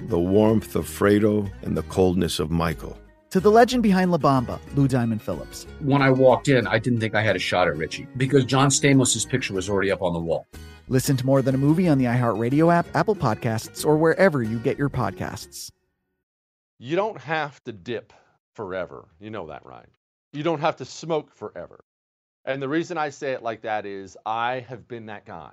the warmth of Fredo, and the coldness of Michael. To the legend behind La Bamba, Lou Diamond Phillips. When I walked in, I didn't think I had a shot at Richie because John Stamos' picture was already up on the wall. Listen to More Than a Movie on the iHeartRadio app, Apple Podcasts, or wherever you get your podcasts. You don't have to dip forever. You know that, right? You don't have to smoke forever. And the reason I say it like that is I have been that guy.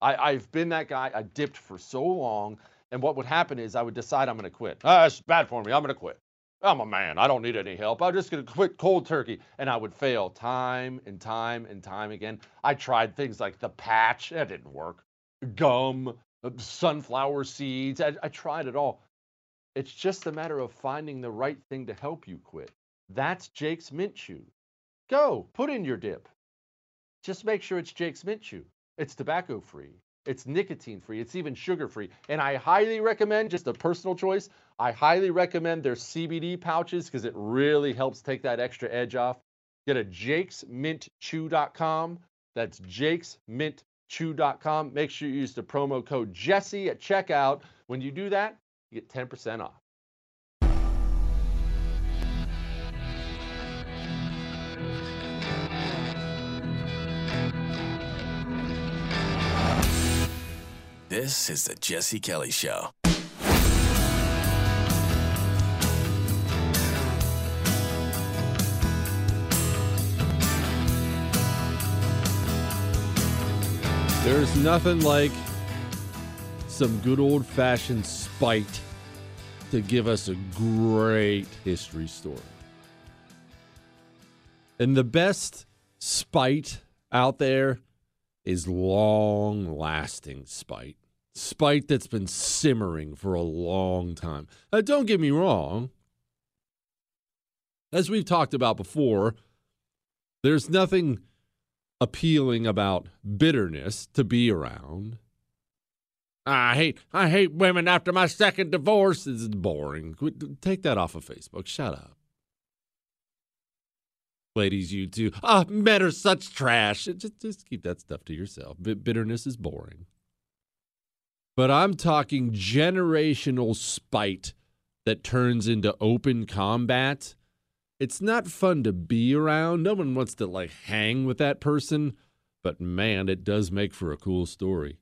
I, I've been that guy. I dipped for so long. And what would happen is I would decide I'm going to quit. Ah, it's bad for me. I'm going to quit. I'm a man. I don't need any help. I'm just going to quit cold turkey. And I would fail time and time and time again. I tried things like the patch. That didn't work. Gum, sunflower seeds. I, I tried it all. It's just a matter of finding the right thing to help you quit. That's Jake's Mint Chew. Go, put in your dip. Just make sure it's Jake's Mint Chew. It's tobacco free, it's nicotine free, it's even sugar free. And I highly recommend, just a personal choice, I highly recommend their CBD pouches because it really helps take that extra edge off. Get a jakesmintchew.com. That's jakesmintchew.com. Make sure you use the promo code Jesse at checkout. When you do that, you get 10% off. This is the Jesse Kelly Show. There's nothing like some good old fashioned spite to give us a great history story. And the best spite out there is long lasting spite. Spite that's been simmering for a long time. Uh, don't get me wrong. As we've talked about before, there's nothing appealing about bitterness to be around. I hate I hate women after my second divorce. Is boring. Take that off of Facebook. Shut up. Ladies, you too. Ah, men are such trash. Just, just keep that stuff to yourself. Bitterness is boring. But I'm talking generational spite that turns into open combat. It's not fun to be around. No one wants to like hang with that person, but man, it does make for a cool story.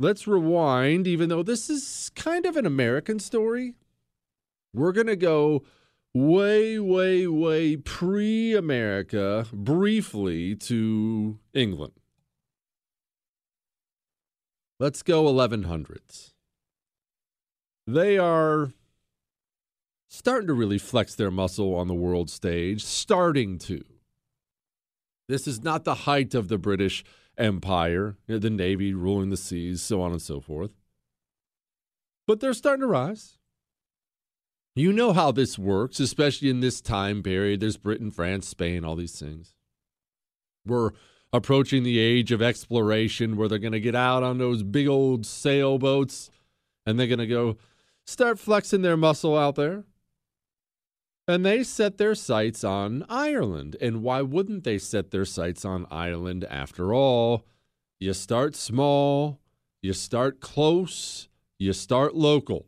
Let's rewind, even though this is kind of an American story. We're going to go way, way, way pre America briefly to England. Let's go 1100s. They are starting to really flex their muscle on the world stage, starting to. This is not the height of the British Empire, the Navy ruling the seas, so on and so forth. But they're starting to rise. You know how this works, especially in this time period. There's Britain, France, Spain, all these things. We're approaching the age of exploration where they're going to get out on those big old sailboats and they're going to go start flexing their muscle out there. And they set their sights on Ireland. And why wouldn't they set their sights on Ireland after all? You start small, you start close, you start local.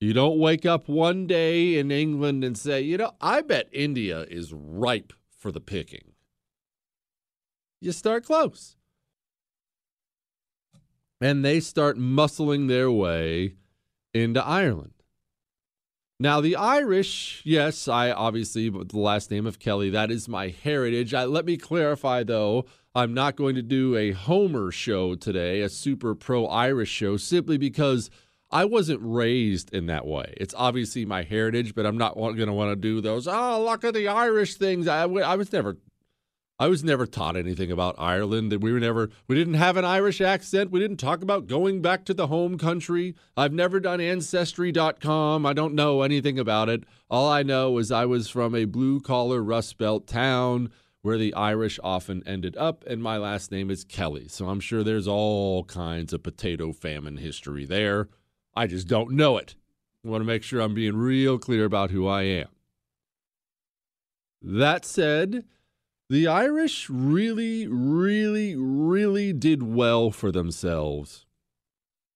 You don't wake up one day in England and say, you know, I bet India is ripe for the picking. You start close. And they start muscling their way into Ireland. Now, the Irish, yes, I obviously, the last name of Kelly, that is my heritage. I, let me clarify, though, I'm not going to do a Homer show today, a super pro Irish show, simply because I wasn't raised in that way. It's obviously my heritage, but I'm not going to want to do those, oh, look at the Irish things. I, I was never I was never taught anything about Ireland. That we were never we didn't have an Irish accent. We didn't talk about going back to the home country. I've never done ancestry.com. I don't know anything about it. All I know is I was from a blue collar rust belt town where the Irish often ended up and my last name is Kelly. So I'm sure there's all kinds of potato famine history there. I just don't know it. I want to make sure I'm being real clear about who I am. That said, the Irish really, really, really did well for themselves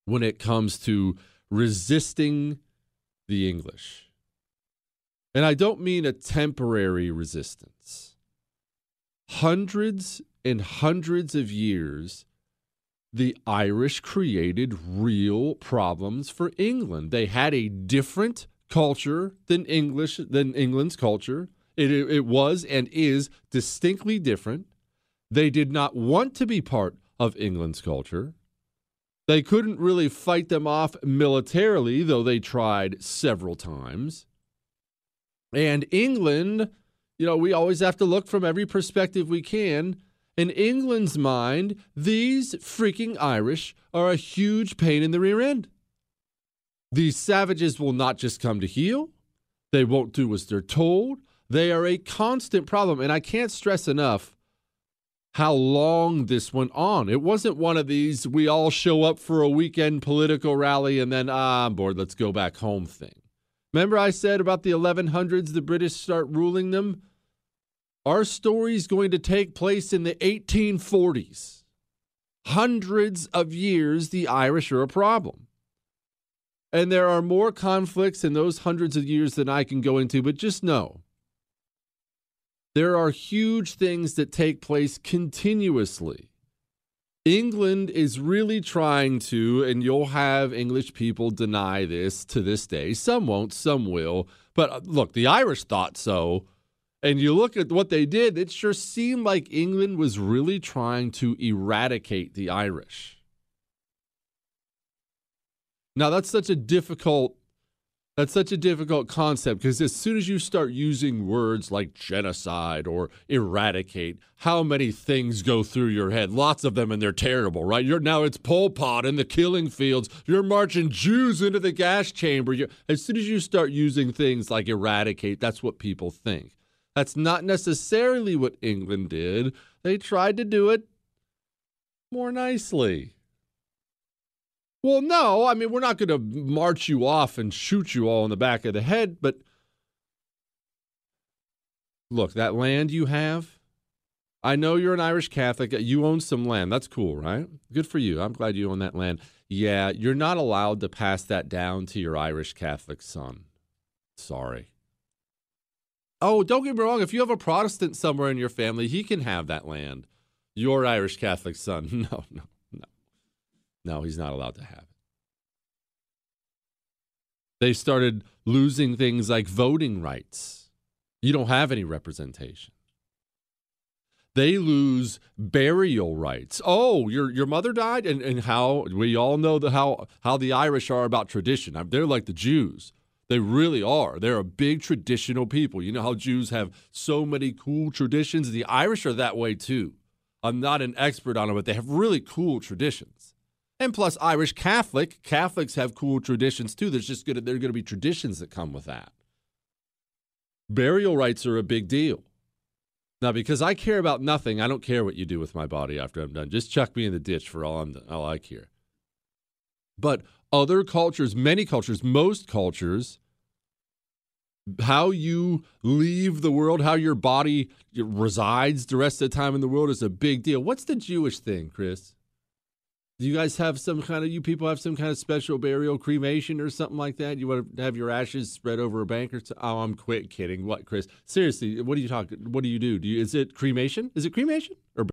when it comes to resisting the English. And I don't mean a temporary resistance. Hundreds and hundreds of years, the Irish created real problems for England. They had a different culture than English than England's culture. It, it was and is distinctly different. They did not want to be part of England's culture. They couldn't really fight them off militarily, though they tried several times. And England, you know, we always have to look from every perspective we can. In England's mind, these freaking Irish are a huge pain in the rear end. These savages will not just come to heel, they won't do as they're told. They are a constant problem. And I can't stress enough how long this went on. It wasn't one of these, we all show up for a weekend political rally and then, ah, I'm bored, let's go back home thing. Remember, I said about the 1100s, the British start ruling them? Our story is going to take place in the 1840s. Hundreds of years, the Irish are a problem. And there are more conflicts in those hundreds of years than I can go into, but just know there are huge things that take place continuously. England is really trying to, and you'll have English people deny this to this day. Some won't, some will. But uh, look, the Irish thought so. And you look at what they did, it sure seemed like England was really trying to eradicate the Irish. Now, that's such a difficult that's such a difficult concept because as soon as you start using words like genocide or eradicate, how many things go through your head? Lots of them, and they're terrible, right? You're now it's Pol Pot in the killing fields. You're marching Jews into the gas chamber. You're, as soon as you start using things like eradicate, that's what people think. That's not necessarily what England did. They tried to do it more nicely. Well, no, I mean, we're not going to march you off and shoot you all in the back of the head, but look, that land you have, I know you're an Irish Catholic. You own some land. That's cool, right? Good for you. I'm glad you own that land. Yeah, you're not allowed to pass that down to your Irish Catholic son. Sorry. Oh, don't get me wrong. If you have a Protestant somewhere in your family, he can have that land. Your Irish Catholic son. No, no. No, he's not allowed to have it. They started losing things like voting rights. You don't have any representation. They lose burial rights. Oh, your your mother died, and, and how we all know the how how the Irish are about tradition. They're like the Jews. They really are. They're a big traditional people. You know how Jews have so many cool traditions? The Irish are that way too. I'm not an expert on it, but they have really cool traditions. And plus, Irish Catholic, Catholics have cool traditions too. There's just gonna, there are going to be traditions that come with that. Burial rites are a big deal. Now, because I care about nothing, I don't care what you do with my body after I'm done. Just chuck me in the ditch for all I'm all I care. But other cultures, many cultures, most cultures, how you leave the world, how your body resides the rest of the time in the world is a big deal. What's the Jewish thing, Chris? Do you guys have some kind of you people have some kind of special burial cremation or something like that? You want to have your ashes spread over a bank or something? Oh, I'm quit kidding. What, Chris? Seriously, what do you talk? What do you do? Do you is it cremation? Is it cremation or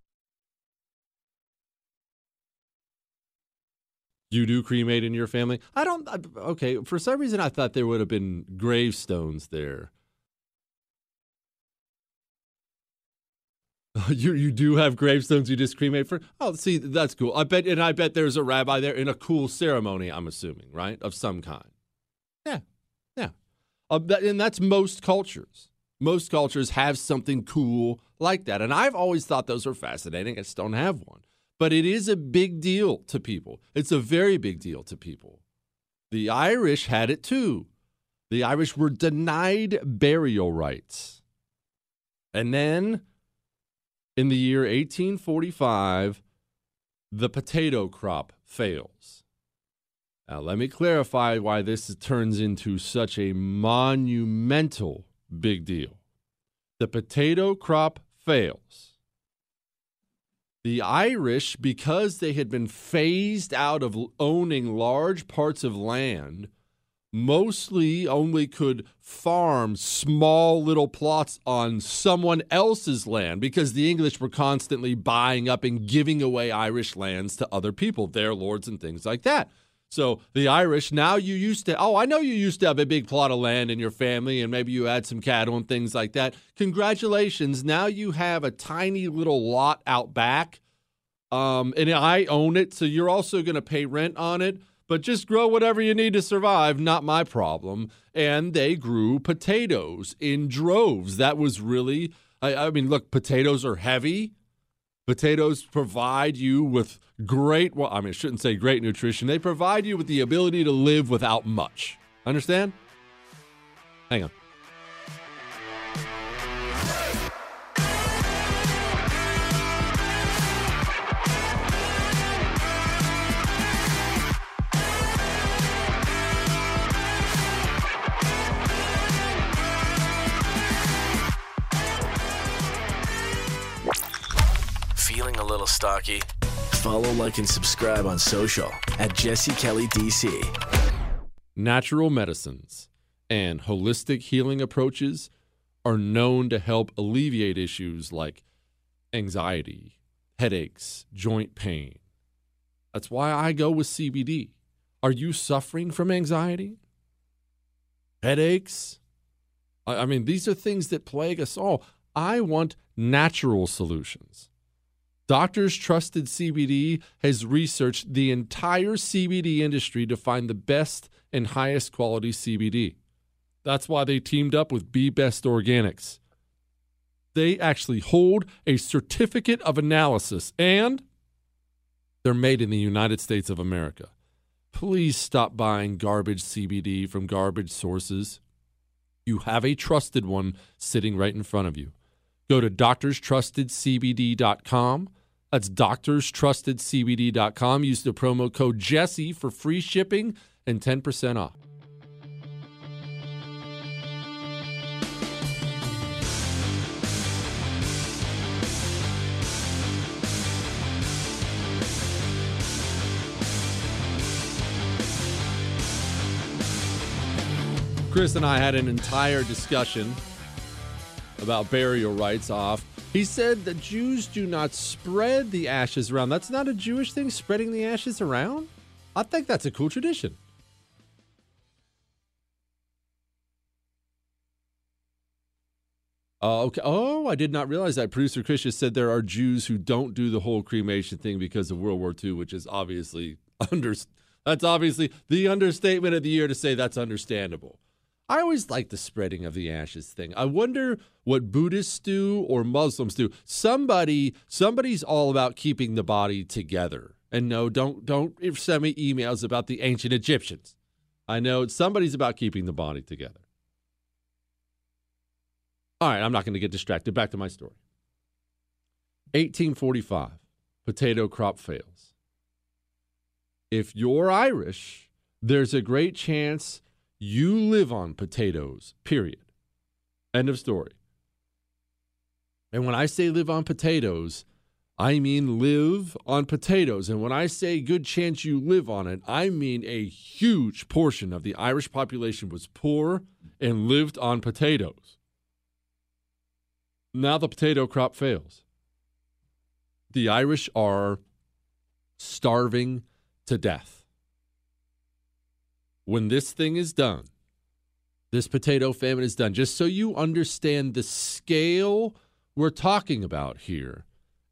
you do cremate in your family? I don't. Okay, for some reason I thought there would have been gravestones there. You you do have gravestones you just cremate for? Oh, see, that's cool. I bet, and I bet there's a rabbi there in a cool ceremony. I'm assuming, right, of some kind. Yeah, yeah, uh, that, and that's most cultures. Most cultures have something cool like that, and I've always thought those were fascinating. I just don't have one, but it is a big deal to people. It's a very big deal to people. The Irish had it too. The Irish were denied burial rights, and then in the year 1845, the potato crop fails. Now, let me clarify why this turns into such a monumental big deal. The potato crop fails. The Irish, because they had been phased out of owning large parts of land, mostly only could farm small little plots on someone else's land because the English were constantly buying up and giving away Irish lands to other people, their lords and things like that. So the Irish, now you used to, oh, I know you used to have a big plot of land in your family and maybe you had some cattle and things like that. Congratulations. Now you have a tiny little lot out back. Um, and I own it. So you're also going to pay rent on it but just grow whatever you need to survive, not my problem. And they grew potatoes in droves. That was really, I, I mean, look, potatoes are heavy. Potatoes provide you with great, well, I mean, I shouldn't say great nutrition. They provide you with the ability to live without much. Understand? Hang on. Stocky? Follow, like, and subscribe on social at Jesse Kelly DC. Natural medicines and holistic healing approaches are known to help alleviate issues like anxiety, headaches, joint pain. That's why I go with CBD. Are you suffering from anxiety? Headaches? I mean, these are things that plague us all. I want natural solutions. Doctors Trusted CBD has researched the entire CBD industry to find the best and highest quality CBD. That's why they teamed up with Be Best Organics. They actually hold a certificate of analysis and they're made in the United States of America. Please stop buying garbage CBD from garbage sources. You have a trusted one sitting right in front of you. Go to doctorstrustedcbd.com. That's doctorstrustedcbd.com. Use the promo code Jesse for free shipping and 10% off. Chris and I had an entire discussion about burial rites off. He said that Jews do not spread the ashes around. That's not a Jewish thing, spreading the ashes around? I think that's a cool tradition. Uh, okay. Oh, I did not realize that. Producer Chris just said there are Jews who don't do the whole cremation thing because of World War II, which is obviously under. That's obviously the understatement of the year to say that's understandable. I always like the spreading of the ashes thing. I wonder what Buddhists do or Muslims do. Somebody, somebody's all about keeping the body together. And no, don't don't send me emails about the ancient Egyptians. I know somebody's about keeping the body together. All right, I'm not going to get distracted. Back to my story. 1845, potato crop fails. If you're Irish, there's a great chance you live on potatoes, period. End of story. And when I say live on potatoes, I mean live on potatoes. And when I say good chance you live on it, I mean a huge portion of the Irish population was poor and lived on potatoes. Now the potato crop fails. The Irish are starving to death. When this thing is done, this potato famine is done, just so you understand the scale we're talking about here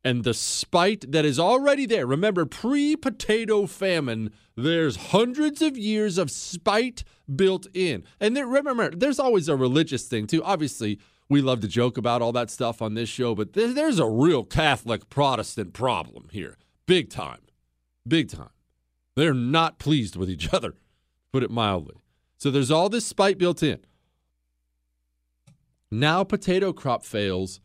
and the spite that is already there. Remember, pre potato famine, there's hundreds of years of spite built in. And there, remember, there's always a religious thing, too. Obviously, we love to joke about all that stuff on this show, but there's a real Catholic Protestant problem here. Big time. Big time. They're not pleased with each other, put it mildly. So there's all this spite built in. Now, potato crop fails.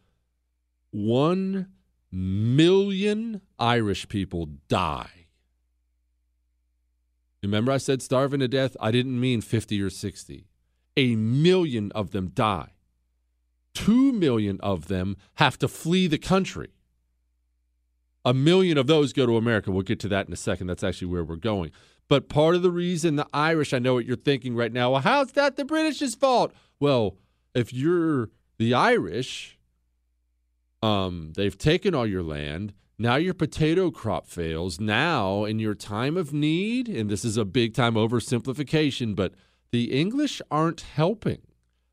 One million Irish people die. Remember, I said starving to death? I didn't mean 50 or 60. A million of them die. Two million of them have to flee the country. A million of those go to America. We'll get to that in a second. That's actually where we're going. But part of the reason the Irish, I know what you're thinking right now. Well, how's that the British's fault? Well, if you're the Irish, um, they've taken all your land. Now your potato crop fails. Now, in your time of need, and this is a big time oversimplification, but the English aren't helping.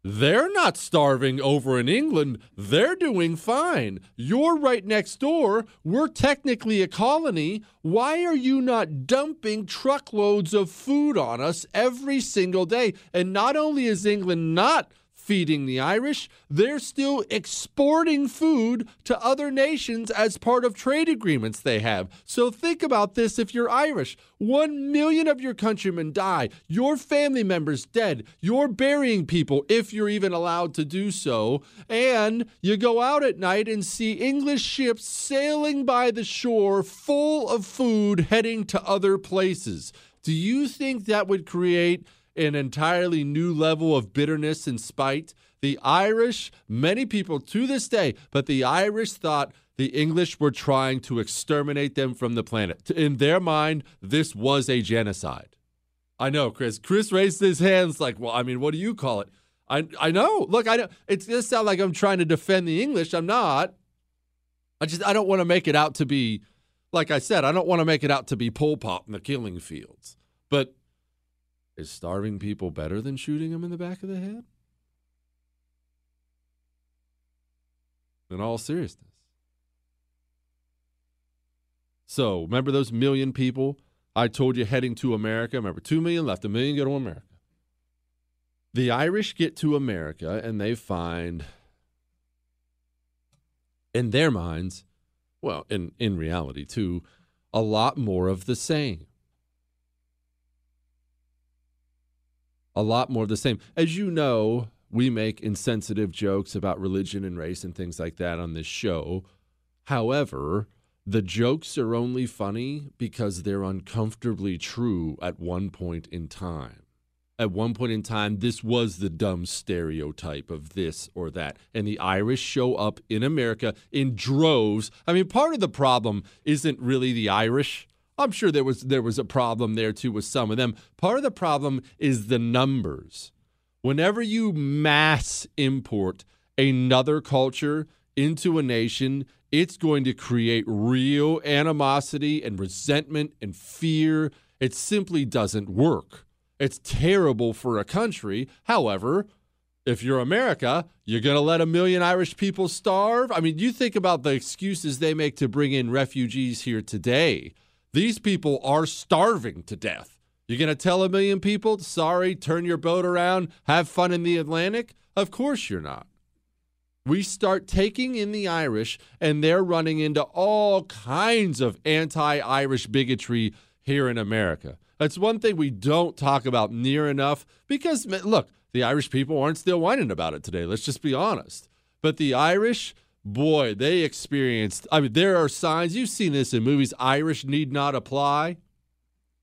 They're not starving over in England. They're doing fine. You're right next door. We're technically a colony. Why are you not dumping truckloads of food on us every single day? And not only is England not feeding the Irish, they're still exporting food to other nations as part of trade agreements they have. So think about this if you're Irish. One million of your countrymen die, your family members dead, you're burying people if you're even allowed to do so, and you go out at night and see English ships sailing by the shore full of food heading to other places. Do you think that would create an entirely new level of bitterness and spite. The Irish, many people to this day, but the Irish thought the English were trying to exterminate them from the planet. In their mind, this was a genocide. I know, Chris. Chris raised his hands like, well, I mean, what do you call it? I I know. Look, I know it's gonna sound like I'm trying to defend the English. I'm not. I just I don't want to make it out to be like I said, I don't want to make it out to be Pol Pot in the killing fields. But is starving people better than shooting them in the back of the head? In all seriousness. So, remember those million people I told you heading to America? Remember, 2 million left, a million go to America. The Irish get to America and they find, in their minds, well, in, in reality too, a lot more of the same. A lot more of the same. As you know, we make insensitive jokes about religion and race and things like that on this show. However, the jokes are only funny because they're uncomfortably true at one point in time. At one point in time, this was the dumb stereotype of this or that. And the Irish show up in America in droves. I mean, part of the problem isn't really the Irish. I'm sure there was there was a problem there too with some of them. Part of the problem is the numbers. Whenever you mass import another culture into a nation, it's going to create real animosity and resentment and fear. It simply doesn't work. It's terrible for a country. However, if you're America, you're going to let a million Irish people starve? I mean, you think about the excuses they make to bring in refugees here today. These people are starving to death. You're going to tell a million people, sorry, turn your boat around, have fun in the Atlantic? Of course you're not. We start taking in the Irish, and they're running into all kinds of anti Irish bigotry here in America. That's one thing we don't talk about near enough because, look, the Irish people aren't still whining about it today. Let's just be honest. But the Irish, boy, they experienced, I mean, there are signs, you've seen this in movies Irish need not apply.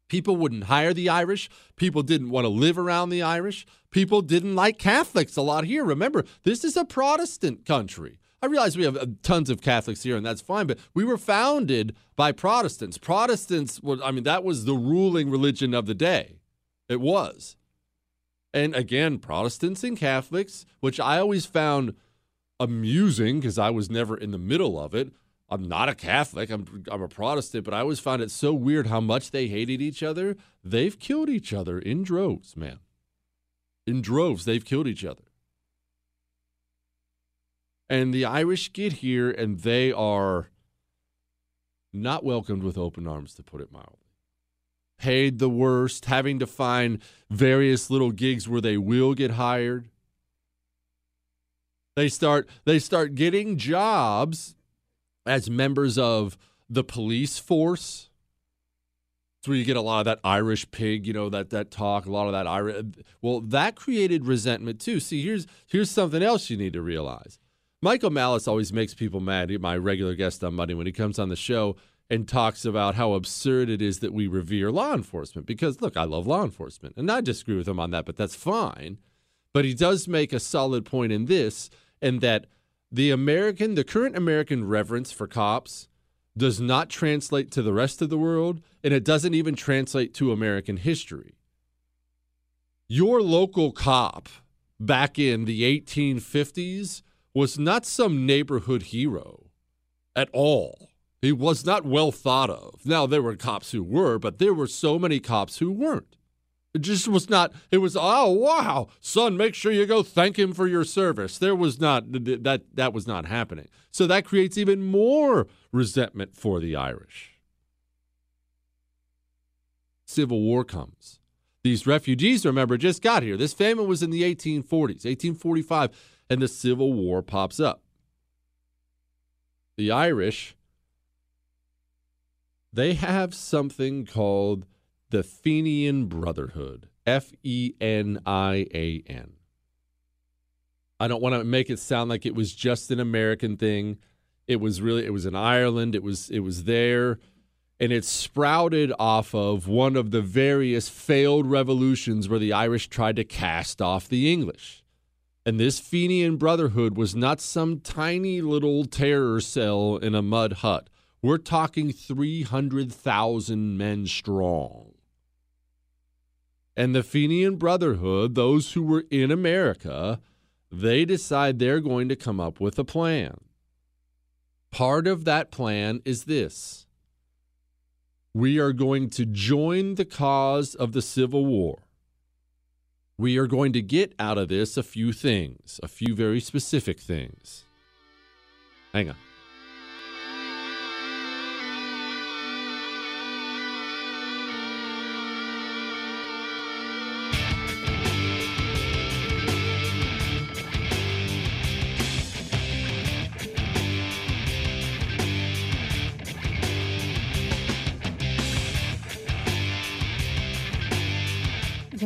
People wouldn't hire the Irish. People didn't want to live around the Irish. People didn't like Catholics a lot here. Remember, this is a Protestant country. I realize we have uh, tons of Catholics here, and that's fine, but we were founded by Protestants. Protestants, were, I mean, that was the ruling religion of the day. It was. And again, Protestants and Catholics, which I always found amusing because I was never in the middle of it. I'm not a Catholic, I'm, I'm a Protestant, but I always found it so weird how much they hated each other. They've killed each other in droves, man. In droves, they've killed each other. And the Irish get here and they are not welcomed with open arms, to put it mildly. Paid the worst, having to find various little gigs where they will get hired. They start they start getting jobs as members of the police force. It's where you get a lot of that Irish pig, you know, that that talk, a lot of that Irish. Well, that created resentment too. See, here's here's something else you need to realize. Michael Malice always makes people mad. My regular guest on Monday when he comes on the show and talks about how absurd it is that we revere law enforcement. Because look, I love law enforcement, and I disagree with him on that, but that's fine. But he does make a solid point in this, and that the American, the current American reverence for cops does not translate to the rest of the world, and it doesn't even translate to American history. Your local cop back in the 1850s was not some neighborhood hero at all. He was not well thought of. Now, there were cops who were, but there were so many cops who weren't. It just was not, it was, oh, wow, son, make sure you go thank him for your service. There was not, that, that was not happening. So that creates even more resentment for the Irish. Civil War comes. These refugees, remember, just got here. This famine was in the 1840s, 1845 and the Civil War pops up. The Irish, they have something called the Fenian Brotherhood, F E N I A N. I don't want to make it sound like it was just an American thing. It was really it was in Ireland. It was it was there and it sprouted off of one of the various failed revolutions where the Irish tried to cast off the English. And this Fenian Brotherhood was not some tiny little terror cell in a mud hut. We're talking 300,000 men strong. And the Fenian Brotherhood, those who were in America, they decide they're going to come up with a plan. Part of that plan is this we are going to join the cause of the Civil War we are going to get out of this a few things, a few very specific things. Hang on.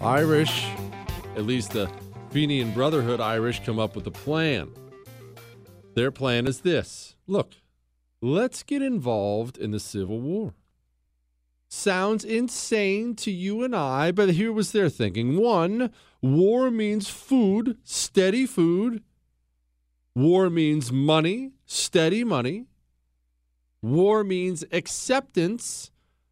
Irish, at least the Fenian Brotherhood Irish, come up with a plan. Their plan is this look, let's get involved in the Civil War. Sounds insane to you and I, but here was their thinking. One, war means food, steady food. War means money, steady money. War means acceptance,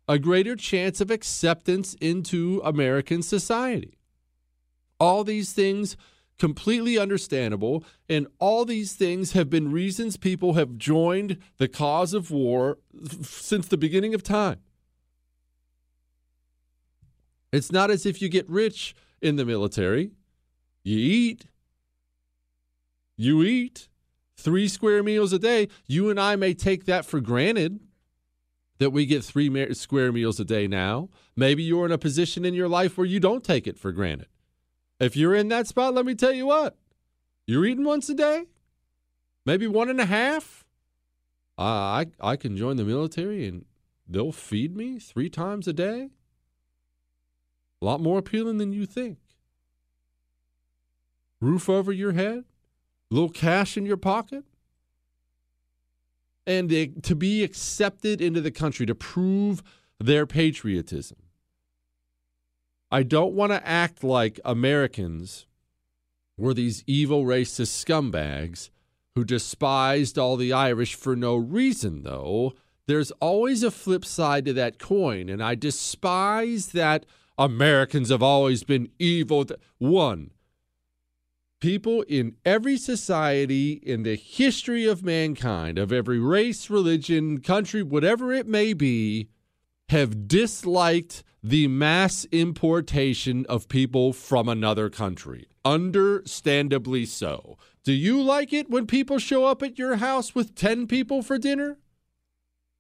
a greater chance of acceptance into American society. All these things completely understandable, and all these things have been reasons people have joined the cause of war since the beginning of time. It's not as if you get rich in the military. You eat. You eat three square meals a day. You and I may take that for granted that we get three square meals a day now. Maybe you're in a position in your life where you don't take it for granted. If you're in that spot, let me tell you what, you're eating once a day, maybe one and a half. Uh, I I can join the military and they'll feed me three times a day. A lot more appealing than you think. Roof over your head, little cash in your pocket, and they, to be accepted into the country to prove their patriotism. I don't want to act like Americans were these evil racist scumbags who despised all the Irish for no reason, though. There's always a flip side to that coin, and I despise that Americans have always been evil. One, people in every society in the history of mankind, of every race, religion, country, whatever it may be, have disliked the mass importation of people from another country. Understandably so. Do you like it when people show up at your house with 10 people for dinner?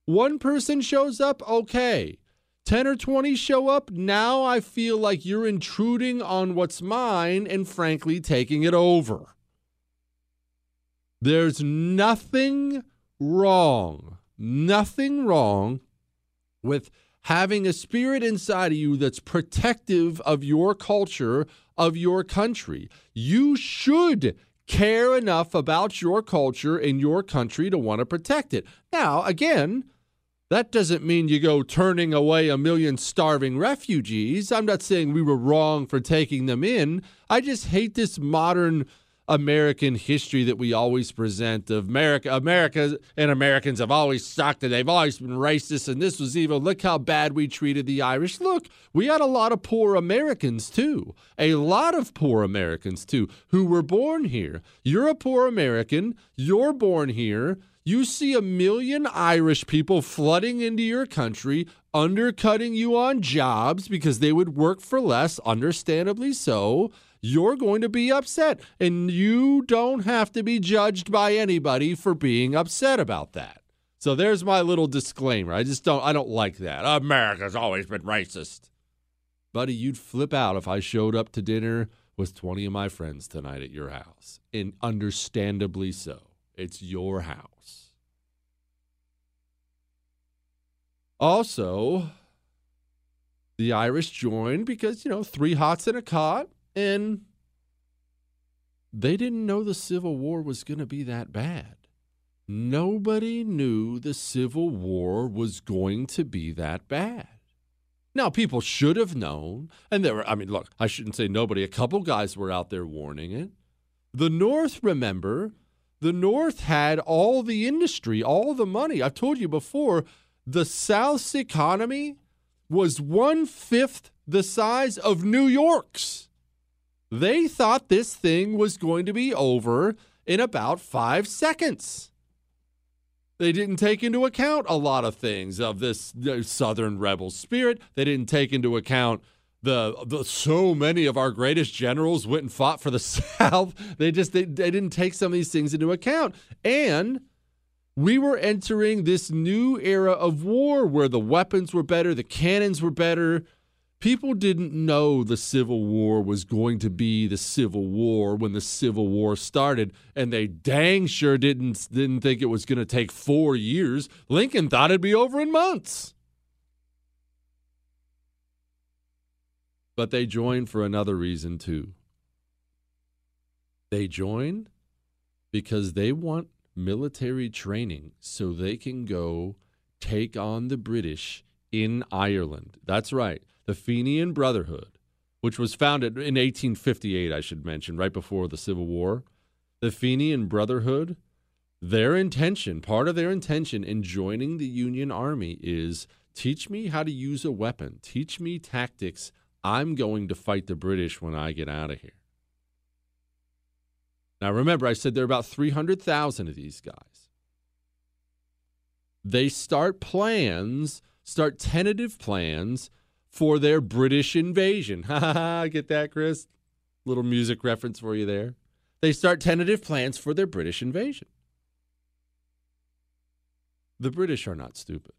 One person shows up, okay. 10 or 20 show up, now I feel like you're intruding on what's mine and frankly taking it over. There's nothing wrong, nothing wrong with having a spirit inside of you that's protective of your culture, of your country. You should care enough about your culture and your country to want to protect it. Now, again, that doesn't mean you go turning away a million starving refugees. I'm not saying we were wrong for taking them in. I just hate this modern American history that we always present of America. America and Americans have always sucked and they've always been racist and this was evil. Look how bad we treated the Irish. Look, we had a lot of poor Americans too. A lot of poor Americans too who were born here. You're a poor American. You're born here. You see a million Irish people flooding into your country, undercutting you on jobs because they would work for less, understandably so you're going to be upset. And you don't have to be judged by anybody for being upset about that. So there's my little disclaimer. I just don't I don't like that. America's always been racist. Buddy, you'd flip out if I showed up to dinner with 20 of my friends tonight at your house. And understandably so. It's your house. Also, the Irish joined because, you know, three hots in a cot. And they didn't know the Civil War was going to be that bad. Nobody knew the Civil War was going to be that bad. Now, people should have known. And there were, I mean, look, I shouldn't say nobody. A couple guys were out there warning it. The North, remember, the North had all the industry, all the money. I've told you before, the South's economy was one fifth the size of New York's. They thought this thing was going to be over in about five seconds. They didn't take into account a lot of things of this Southern rebel spirit. They didn't take into account the, the so many of our greatest generals went and fought for the South. They just they, they didn't take some of these things into account. And We were entering this new era of war where the weapons were better, the cannons were better. People didn't know the Civil War was going to be the Civil War when the Civil War started, and they dang sure didn't didn't think it was going to take 4 years. Lincoln thought it'd be over in months. But they joined for another reason too. They joined because they want military training so they can go take on the British in Ireland. That's right. The Fenian Brotherhood, which was founded in 1858, I should mention, right before the Civil War. The Fenian Brotherhood, their intention, part of their intention in joining the Union Army is teach me how to use a weapon, teach me tactics. I'm going to fight the British when I get out of here. Now, remember, I said there are about 300,000 of these guys. They start plans, start tentative plans for their British invasion. Ha ha ha, get that, Chris? Little music reference for you there. They start tentative plans for their British invasion. The British are not stupid.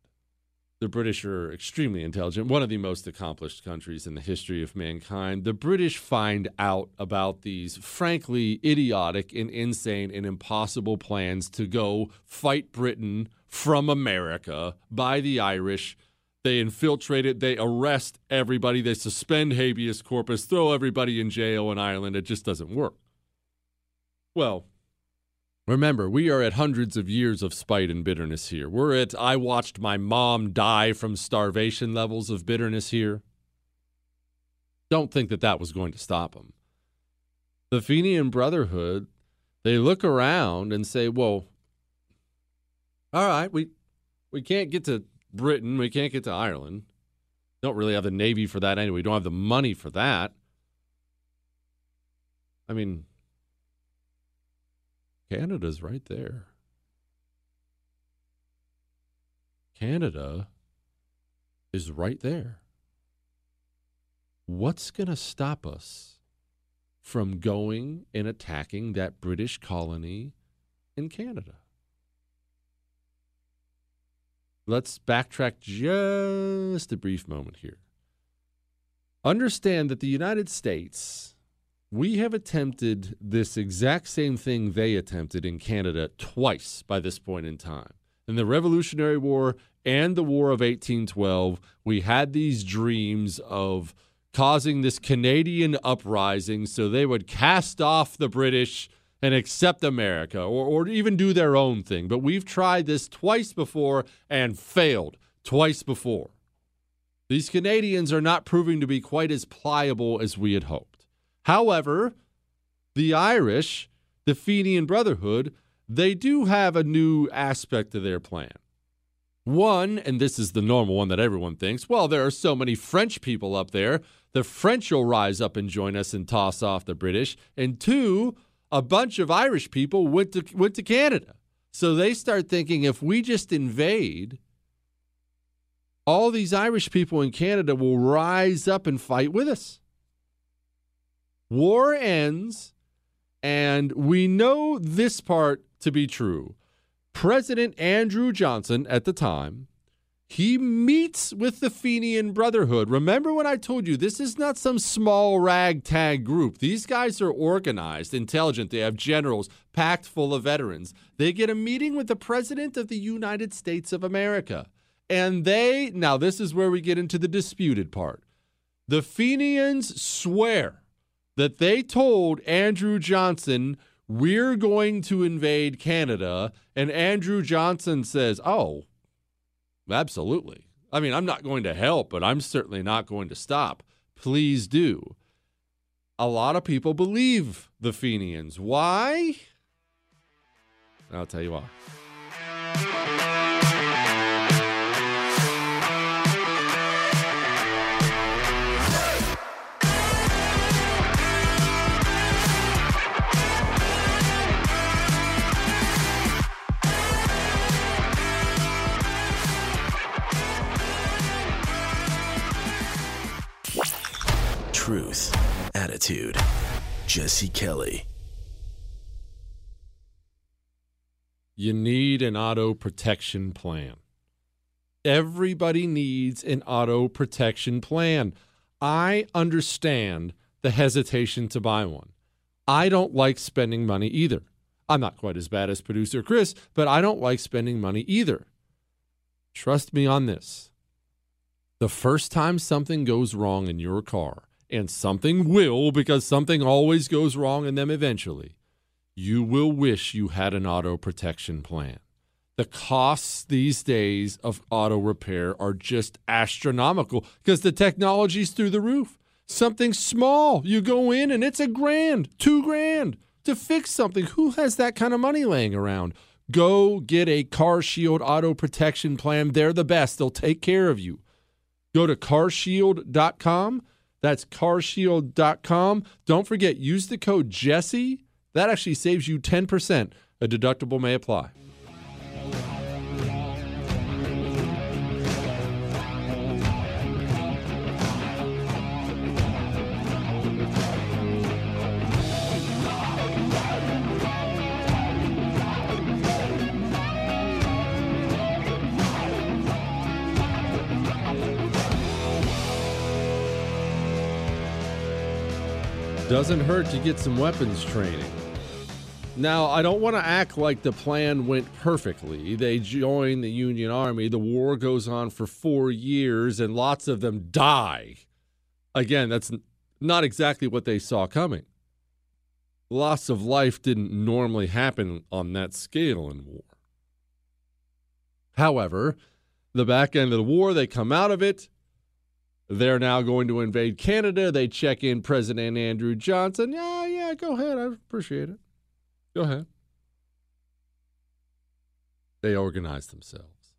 The British are extremely intelligent, one of the most accomplished countries in the history of mankind. The British find out about these, frankly, idiotic and insane and impossible plans to go fight Britain from America by the Irish. They infiltrate it, they arrest everybody, they suspend habeas corpus, throw everybody in jail in Ireland. It just doesn't work. Well, Remember, we are at hundreds of years of spite and bitterness here. We're at I watched my mom die from starvation levels of bitterness here. Don't think that that was going to stop them. The Fenian Brotherhood, they look around and say, well, all right, we, we can't get to Britain, we can't get to Ireland. Don't really have the Navy for that anyway. We don't have the money for that. I mean, Canada's right there. Canada is right there. What's going to stop us from going and attacking that British colony in Canada? Let's backtrack just a brief moment here. Understand that the United States we have attempted this exact same thing they attempted in Canada twice by this point in time. In the Revolutionary War and the War of 1812, we had these dreams of causing this Canadian uprising so they would cast off the British and accept America or, or even do their own thing. But we've tried this twice before and failed twice before. These Canadians are not proving to be quite as pliable as we had hoped. However, the Irish, the Fenian Brotherhood, they do have a new aspect to their plan. One, and this is the normal one that everyone thinks, well, there are so many French people up there, the French will rise up and join us and toss off the British. And two, a bunch of Irish people went to, went to Canada. So they start thinking if we just invade, all these Irish people in Canada will rise up and fight with us. War ends, and we know this part to be true. President Andrew Johnson at the time, he meets with the Fenian Brotherhood. Remember when I told you this is not some small ragtag group. These guys are organized, intelligent. They have generals packed full of veterans. They get a meeting with the President of the United States of America. And they, now this is where we get into the disputed part. The Fenians swear that they told Andrew Johnson, we're going to invade Canada. And Andrew Johnson says, oh, absolutely. I mean, I'm not going to help, but I'm certainly not going to stop. Please do. A lot of people believe the Fenians. Why? I'll tell you why. Truth, attitude. Jesse Kelly. You need an auto protection plan. Everybody needs an auto protection plan. I understand the hesitation to buy one. I don't like spending money either. I'm not quite as bad as producer Chris, but I don't like spending money either. Trust me on this. The first time something goes wrong in your car, and something will because something always goes wrong in them eventually, you will wish you had an auto protection plan. The costs these days of auto repair are just astronomical because the technology's through the roof. Something small, you go in and it's a grand, two grand to fix something. Who has that kind of money laying around? Go get a Car Shield auto protection plan. They're the best, they'll take care of you. Go to carshield.com. That's carshield.com. Don't forget, use the code Jesse. That actually saves you 10%. A deductible may apply. Doesn't hurt to get some weapons training. Now, I don't want to act like the plan went perfectly. They join the Union Army, the war goes on for four years, and lots of them die. Again, that's not exactly what they saw coming. Loss of life didn't normally happen on that scale in war. However, the back end of the war, they come out of it. They're now going to invade Canada. They check in President Andrew Johnson. Yeah, yeah, go ahead. I appreciate it. Go ahead. They organize themselves.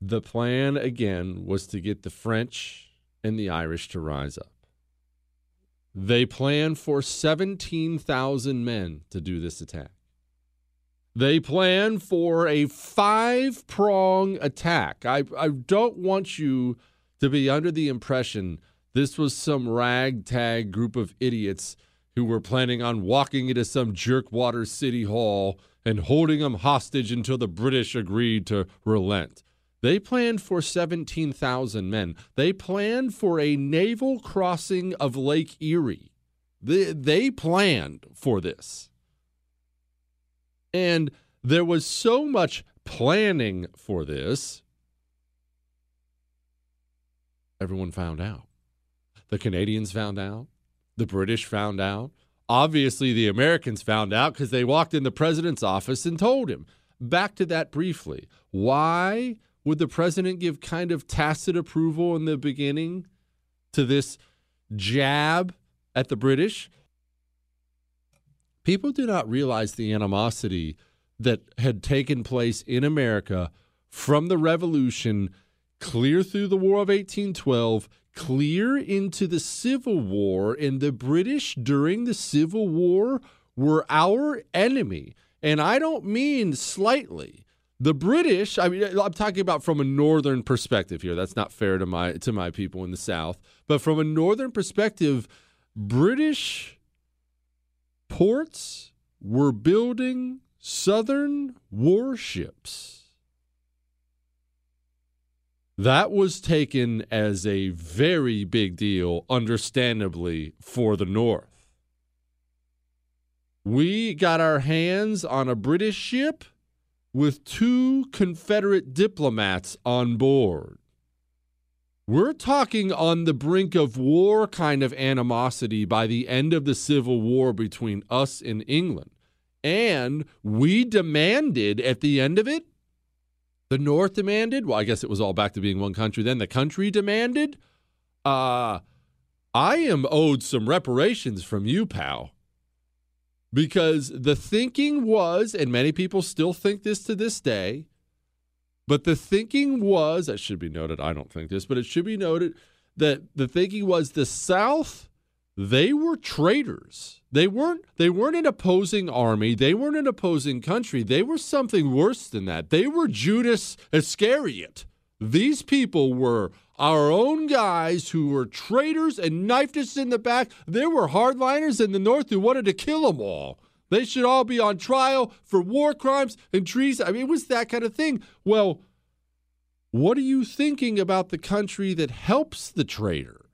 The plan, again, was to get the French and the Irish to rise up. They planned for 17,000 men to do this attack. They plan for a five prong attack. I, I don't want you to be under the impression this was some ragtag group of idiots who were planning on walking into some jerkwater city hall and holding them hostage until the British agreed to relent. They planned for 17,000 men. They planned for a naval crossing of Lake Erie. They, they planned for this. And there was so much planning for this, everyone found out. The Canadians found out. The British found out. Obviously, the Americans found out because they walked in the president's office and told him. Back to that briefly. Why would the president give kind of tacit approval in the beginning to this jab at the British? People do not realize the animosity that had taken place in America from the Revolution clear through the War of 1812, clear into the Civil War. And the British during the Civil War were our enemy. And I don't mean slightly. The British, I mean, I'm talking about from a northern perspective here. That's not fair to my to my people in the South. But from a northern perspective, British ports were building Southern warships. That was taken as a very big deal, understandably, for the North. We got our hands on a British ship with two Confederate diplomats on board. We're talking on the brink of war kind of animosity by the end of the Civil War between us and England. And we demanded at the end of it, the North demanded, well, I guess it was all back to being one country then, the country demanded, uh, I am owed some reparations from you, pal. Because the thinking was, and many people still think this to this day, but the thinking was, that should be noted, I don't think this, but it should be noted that the thinking was the South, they were traitors. They weren't they weren't an opposing army, they weren't an opposing country. They were something worse than that. They were Judas Iscariot. These people were our own guys who were traitors and knifed us in the back. There were hardliners in the North who wanted to kill them all. They should all be on trial for war crimes and treason. I mean, it was that kind of thing. Well, what are you thinking about the country that helps the traitor?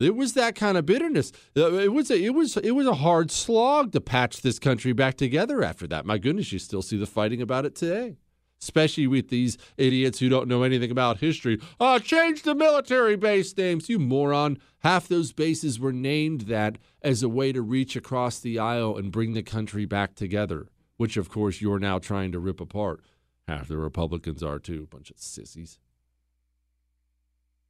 It was that kind of bitterness. Uh, It was a, it was it was a hard slog to patch this country back together after that. My goodness, you still see the fighting about it today. Especially with these idiots who don't know anything about history. Ah, change the military base names, you moron. Half those bases were named that as a way to reach across the aisle and bring the country back together, which of course you're now trying to rip apart. Half the Republicans are too, bunch of sissies.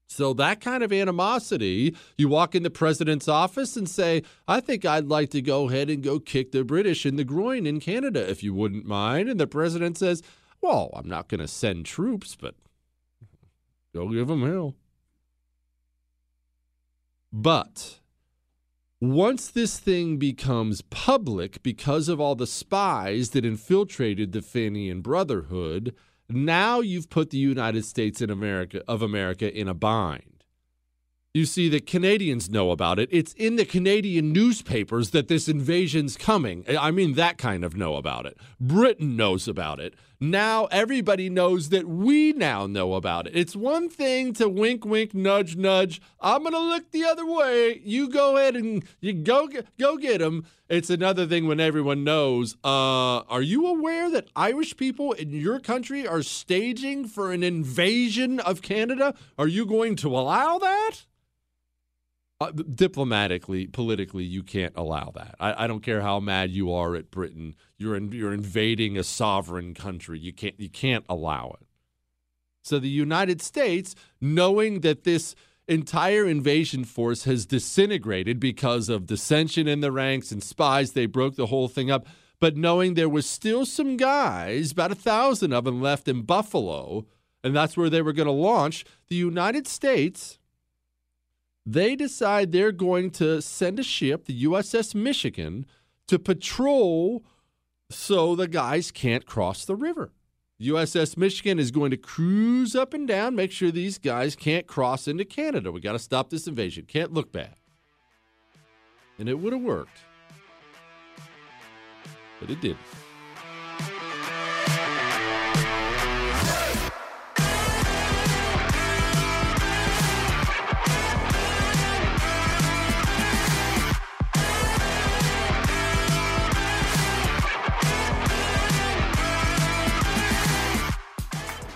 So that kind of animosity, you walk in the president's office and say, I think I'd like to go ahead and go kick the British in the groin in Canada, if you wouldn't mind. And the president says, Well, I'm not going to send troops, but go give them hell. But once this thing becomes public because of all the spies that infiltrated the Fenian Brotherhood, now you've put the United States in America of America in a bind. You see, the Canadians know about it. It's in the Canadian newspapers that this invasion's coming. I mean, that kind of know about it. Britain knows about it. Now everybody knows that we now know about it. It's one thing to wink, wink, nudge, nudge. I'm gonna look the other way. You go ahead and you go get, go get them. It's another thing when everyone knows. Uh, are you aware that Irish people in your country are staging for an invasion of Canada? Are you going to allow that? Uh, diplomatically, politically, you can't allow that. I, I don't care how mad you are at Britain. You're in, you're invading a sovereign country. You can't you can't allow it. So the United States, knowing that this entire invasion force has disintegrated because of dissension in the ranks and spies, they broke the whole thing up. But knowing there was still some guys, about a thousand of them left in Buffalo, and that's where they were going to launch, the United States they decide they're going to send a ship, the USS Michigan, to patrol so the guys can't cross the river. USS Michigan is going to cruise up and down, make sure these guys can't cross into Canada. We got to stop this invasion. Can't look bad. And it would have worked. But it didn't.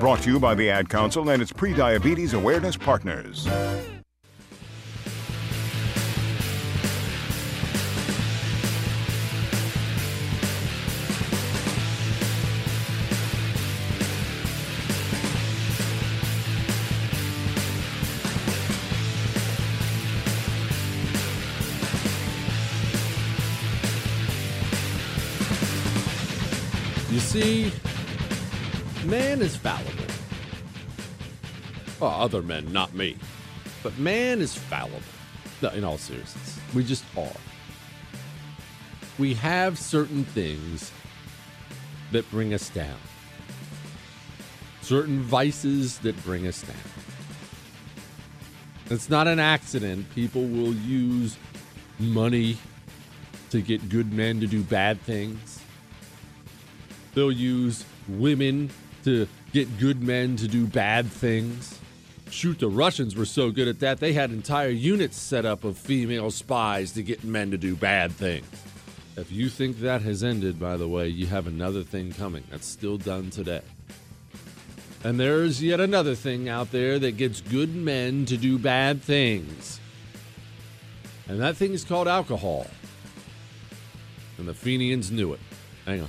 Brought to you by the Ad Council and its pre-diabetes awareness partners. You see, man is fallible. Well, other men, not me. But man is fallible. No, in all seriousness, we just are. We have certain things that bring us down, certain vices that bring us down. It's not an accident. People will use money to get good men to do bad things. They'll use women to get good men to do bad things. Shoot, the Russians were so good at that, they had entire units set up of female spies to get men to do bad things. If you think that has ended, by the way, you have another thing coming that's still done today. And there's yet another thing out there that gets good men to do bad things. And that thing is called alcohol. And the Fenians knew it. Hang on.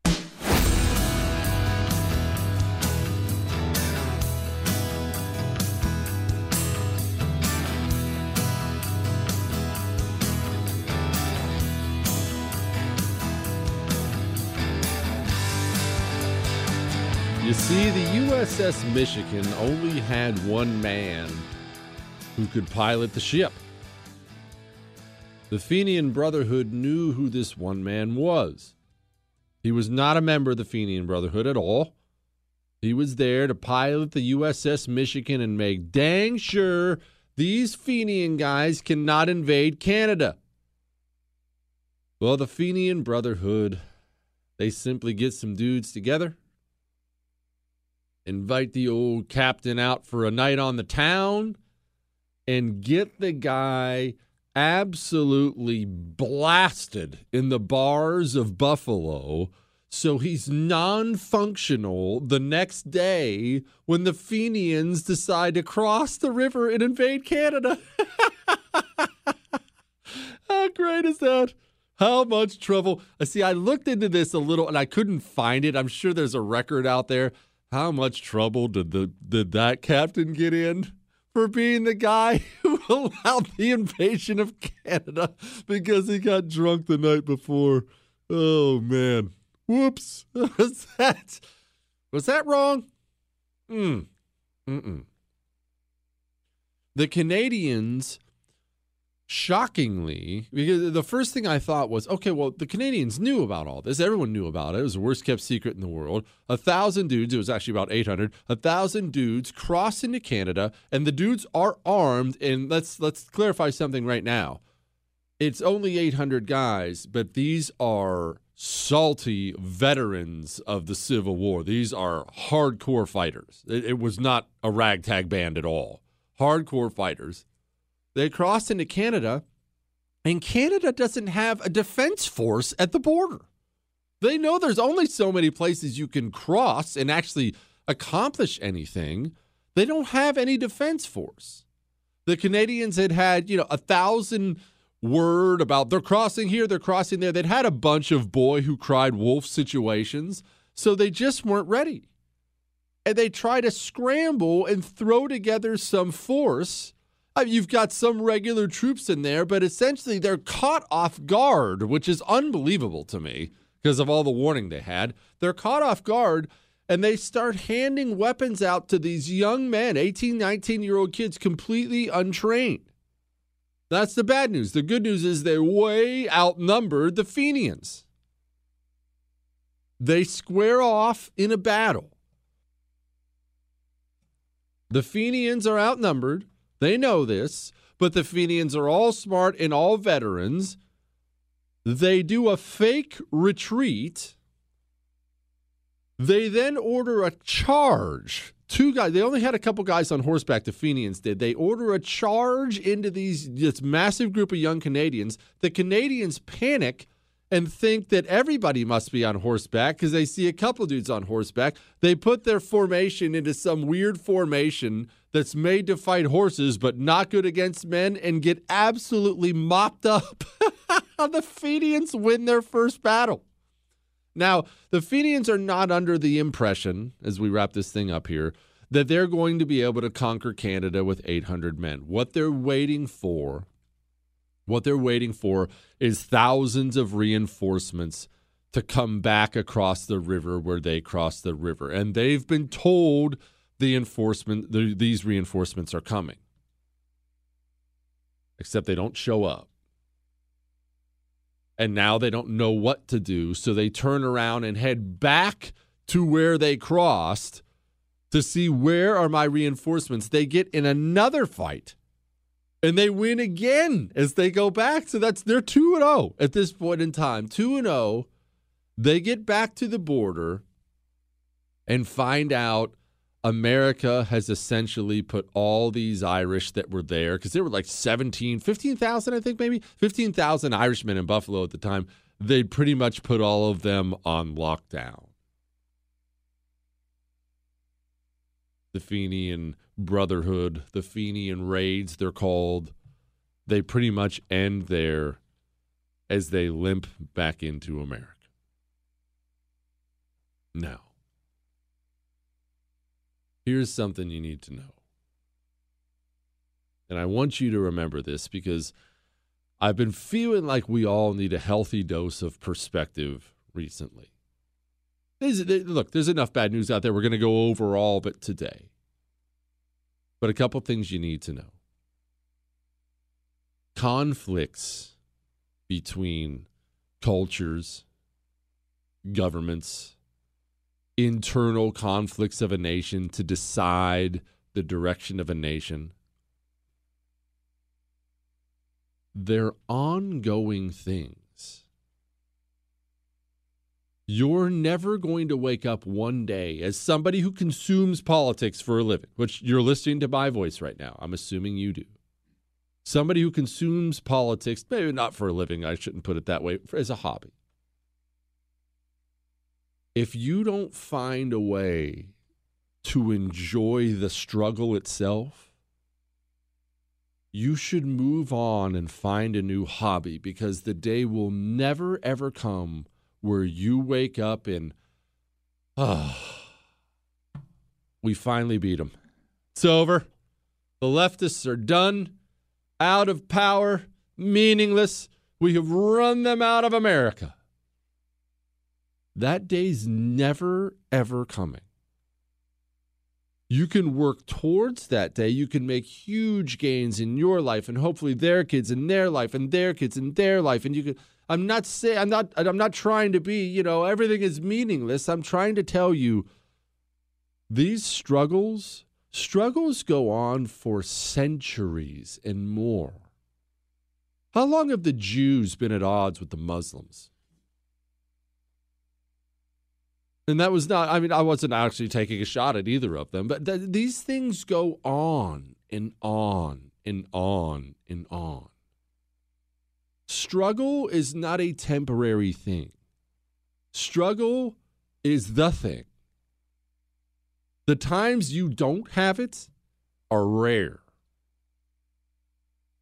You see, the USS Michigan only had one man who could pilot the ship. The Fenian Brotherhood knew who this one man was. He was not a member of the Fenian Brotherhood at all. He was there to pilot the USS Michigan and make dang sure these Fenian guys cannot invade Canada. Well, the Fenian Brotherhood, they simply get some dudes together invite the old captain out for a night on the town and get the guy absolutely blasted in the bars of Buffalo so he's non functional the next day when the Fenians decide to cross the river and invade Canada. How great is that? How much trouble? See. I looked into this a little and I couldn't find it. I'm sure there's a record out there. How much trouble did the did that captain get in for being the guy who allowed the invasion of Canada because he got drunk the night before? Oh man. Whoops. Was that was that wrong? Mm. Mm-mm. The Canadians shockingly, because the first thing I thought was, okay, well, the Canadians knew about all this. Everyone knew about it. It was the worst kept secret in the world. A thousand dudes, it was actually about 800, a thousand dudes cross into Canada, and the dudes are armed. And let's let's clarify something right now. It's only 800 guys, but these are salty veterans of the Civil War. These are hardcore fighters. It, it was not a ragtag band at all. Hardcore fighters. They crossed into Canada, and Canada doesn't have a defense force at the border. They know there's only so many places you can cross and actually accomplish anything. They don't have any defense force. The Canadians had had, you know, a thousand word about they're crossing here, they're crossing there. They'd had a bunch of boy who cried wolf situations, so they just weren't ready. And they try to scramble and throw together some force uh, you've got some regular troops in there, but essentially they're caught off guard, which is unbelievable to me because of all the warning they had. They're caught off guard and they start handing weapons out to these young men, 18, 19 year old kids, completely untrained. That's the bad news. The good news is they way outnumbered the Fenians. They square off in a battle. The Fenians are outnumbered. They know this, but the Fenians are all smart and all veterans. They do a fake retreat. They then order a charge. Two guys, they only had a couple guys on horseback, the Fenians did. They order a charge into these this massive group of young Canadians. The Canadians panic and think that everybody must be on horseback because they see a couple dudes on horseback. They put their formation into some weird formation that's made to fight horses but not good against men and get absolutely mopped up. the Fenians win their first battle. Now, the Fenians are not under the impression, as we wrap this thing up here, that they're going to be able to conquer Canada with 800 men. What they're waiting for What they're waiting for is thousands of reinforcements to come back across the river where they crossed the river. And they've been told the enforcement the, these reinforcements are coming. Except they don't show up. And now they don't know what to do, so they turn around and head back to where they crossed to see where are my reinforcements. They get in another fight and they win again as they go back. So that's they're 2 and 0 at this point in time. 2 and 0. They get back to the border and find out America has essentially put all these Irish that were there because there were like 17, 15,000 I think maybe 15,000 Irishmen in Buffalo at the time. They'd pretty much put all of them on lockdown. the Fenian Brotherhood, the Fenian raids, they're called. They pretty much end there as they limp back into America. Now, here's something you need to know. And I want you to remember this because I've been feeling like we all need a healthy dose of perspective recently. Look, there's enough bad news out there. We're going to go over all of it today. But a couple things you need to know conflicts between cultures, governments, internal conflicts of a nation to decide the direction of a nation. They're ongoing things. You're never going to wake up one day as somebody who consumes politics for a living, which you're listening to my voice right now. I'm assuming you do. Somebody who consumes politics, maybe not for a living, I shouldn't put it that way, as a hobby. If you don't find a way to enjoy the struggle itself, you should move on and find a new hobby because the day will never, ever come where you wake up and, oh, we finally beat them. It's over. The leftists are done, out of power, meaningless. We have run them out of America. That day's never, ever coming. You can work towards that day. You can make huge gains in your life and hopefully their kids in their life and their kids in their life. And you can I'm not saying I'm not I'm not trying to be, you know, everything is meaningless. I'm trying to tell you these struggles struggles go on for centuries and more. How long have the Jews been at odds with the Muslims? And that was not, I mean, I wasn't actually taking a shot at either of them, but th- these things go on and on and on and on. Struggle is not a temporary thing. Struggle is the thing. The times you don't have it are rare.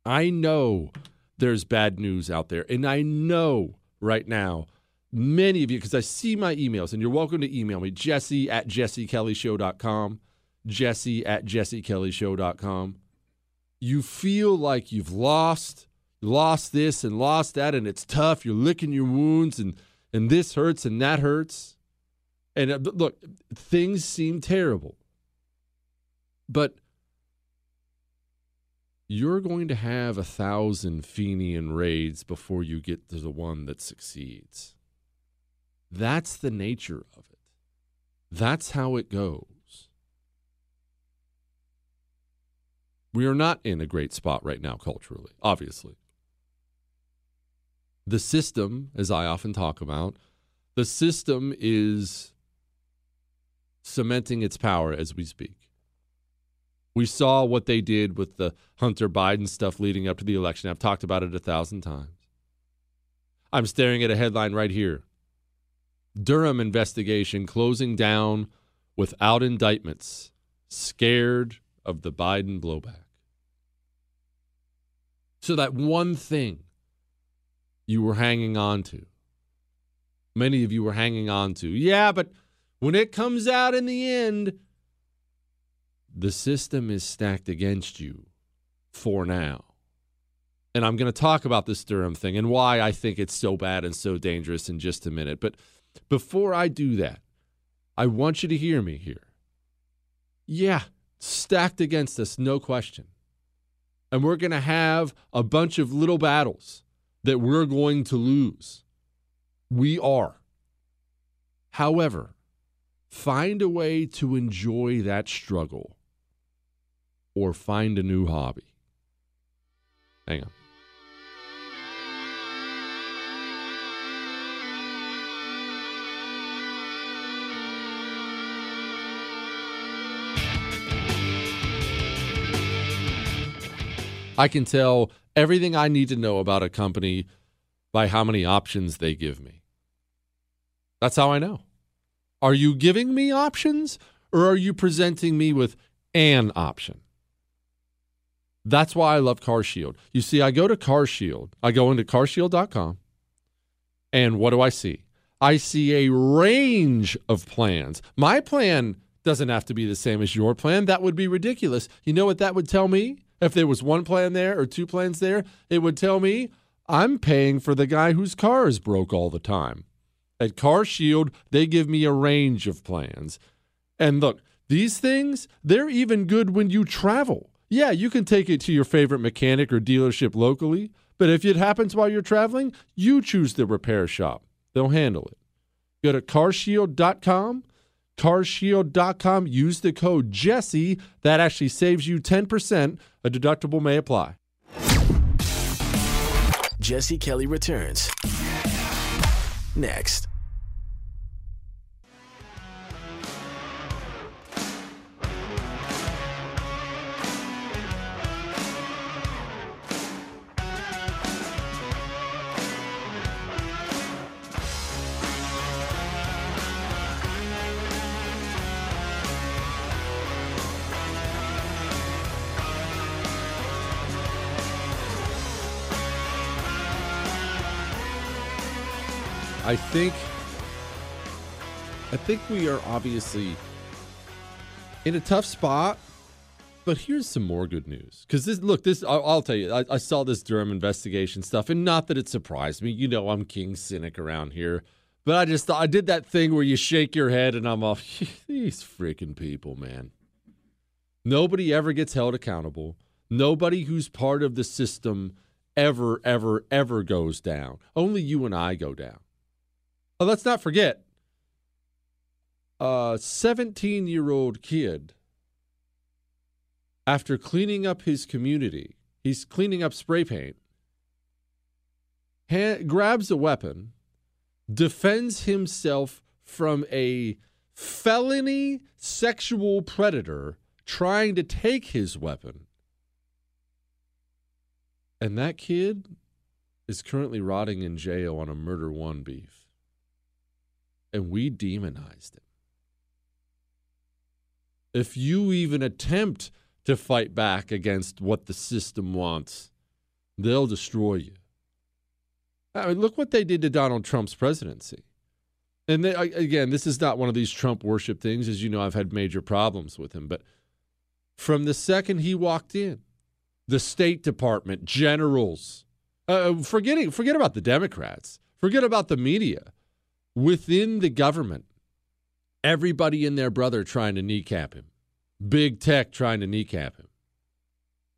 I know there's bad news out there, and I know right now many of you, because I see my emails, and you're welcome to email me, jesse at jessekellyshow.com, jesse at jessekellyshow.com. You feel like you've lost lost this and lost that and it's tough you're licking your wounds and and this hurts and that hurts and uh, look things seem terrible but you're going to have a thousand Fenian raids before you get to the one that succeeds. That's the nature of it. That's how it goes. We are not in a great spot right now culturally, obviously. The system, as I often talk about, the system is cementing its power as we speak. We saw what they did with the Hunter Biden stuff leading up to the election. I've talked about it a thousand times. I'm staring at a headline right here Durham investigation closing down without indictments, scared of the Biden blowback. So, that one thing you were hanging on to. Many of you were hanging on to. Yeah, but when it comes out in the end, the system is stacked against you for now. And I'm going to talk about this Durham thing and why I think it's so bad and so dangerous in just a minute. But before I do that, I want you to hear me here. Yeah, stacked against us, no question. And we're going to have a bunch of little battles that we're going to lose. We are. However, find a way to enjoy that struggle or find a new hobby. Hang on. I can tell everything I need to know about a company by how many options they give me. That's how I know. Are you giving me options or are you presenting me with an option? That's why I love CarShield. You see, I go to CarShield, I go into carshield.com, and what do I see? I see a range of plans. My plan doesn't have to be the same as your plan. That would be ridiculous. You know what that would tell me? If there was one plan there or two plans there, it would tell me I'm paying for the guy whose car is broke all the time. At Car Shield, they give me a range of plans. And look, these things, they're even good when you travel. Yeah, you can take it to your favorite mechanic or dealership locally, but if it happens while you're traveling, you choose the repair shop. They'll handle it. Go to carshield.com carshield.com. Use the code Jesse. That actually saves you 10%. A deductible may apply. Jesse Kelly returns next. I think I think we are obviously in a tough spot. But here's some more good news. Because this, look, this I'll, I'll tell you, I, I, saw this Durham investigation stuff, and not that it surprised me. You know, I'm king cynic around here, but I just thought I did that thing where you shake your head, and I'm off. These freaking people, man. Nobody ever gets held accountable. Nobody who's part of the system ever, ever, ever goes down. Only you and I go down. Oh, let's not forget a 17 year old kid, after cleaning up his community, he's cleaning up spray paint, grabs a weapon, defends himself from a felony sexual predator trying to take his weapon. And that kid is currently rotting in jail on a murder one beef and we demonized him. If you even attempt to fight back against what the system wants, they'll destroy you. I mean, look what they did to Donald Trump's presidency. And they, again, this is not one of these Trump worship things. As you know, I've had major problems with him. But from the second he walked in, the State Department, generals, uh, forgetting, forget about the Democrats, forget about the media within the government, everybody and their brother trying to kneecap him, big tech trying to kneecap him.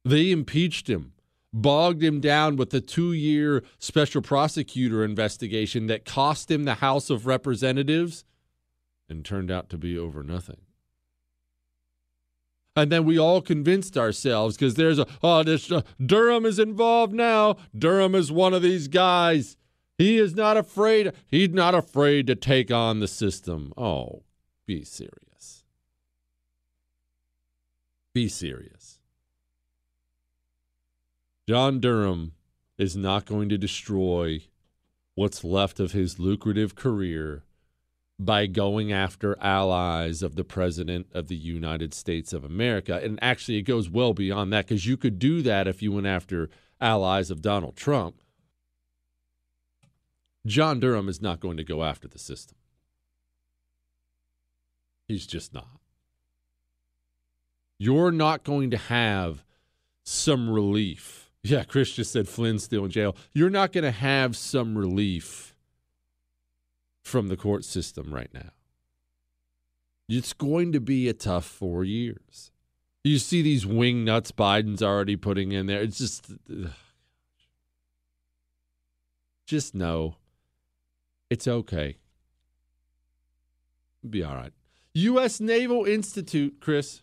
They impeached him, bogged him down with a two year special prosecutor investigation that cost him the House of Representatives and turned out to be over nothing. And then we all convinced ourselves because there's a, oh, this, uh, Durham is involved now. Durham is one of these guys. He is not afraid. He's not afraid to take on the system. Oh, be serious. Be serious. John Durham is not going to destroy what's left of his lucrative career by going after allies of the President of the United States of America. And actually, it goes well beyond that because you could do that if you went after allies of Donald Trump. John Durham is not going to go after the system. He's just not. You're not going to have some relief Yeah, Chris just said Flynn's still in jail. You're not going to have some relief from the court system right now. It's going to be a tough four years. You see these wing nuts Biden's already putting in there. It's just, just know it's okay. Be all right. U.S. Naval Institute, Chris.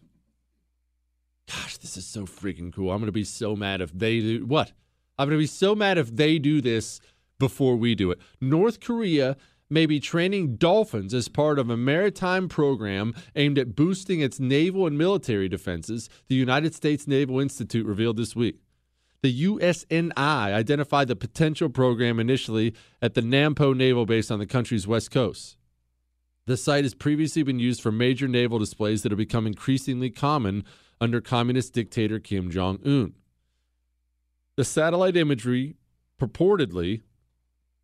Gosh, this is so freaking cool. I'm going to be so mad if they do what? I'm going to be so mad if they do this before we do it. North Korea may be training dolphins as part of a maritime program aimed at boosting its naval and military defenses, the United States Naval Institute revealed this week. The USNI identified the potential program initially at the Nampo Naval Base on the country's west coast. The site has previously been used for major naval displays that have become increasingly common under communist dictator Kim Jong un. The satellite imagery purportedly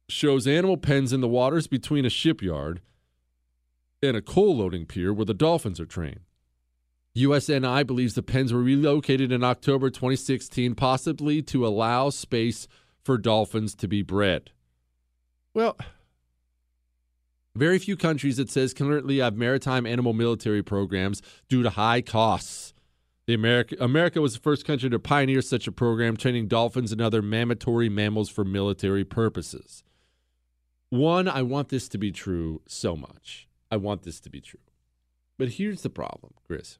shows animal pens in the waters between a shipyard and a coal loading pier where the dolphins are trained. USNI believes the pens were relocated in October 2016, possibly to allow space for dolphins to be bred. Well, very few countries, it says, currently have maritime animal military programs due to high costs. The America, America was the first country to pioneer such a program, training dolphins and other mammatory mammals for military purposes. One, I want this to be true so much. I want this to be true. But here's the problem, Chris.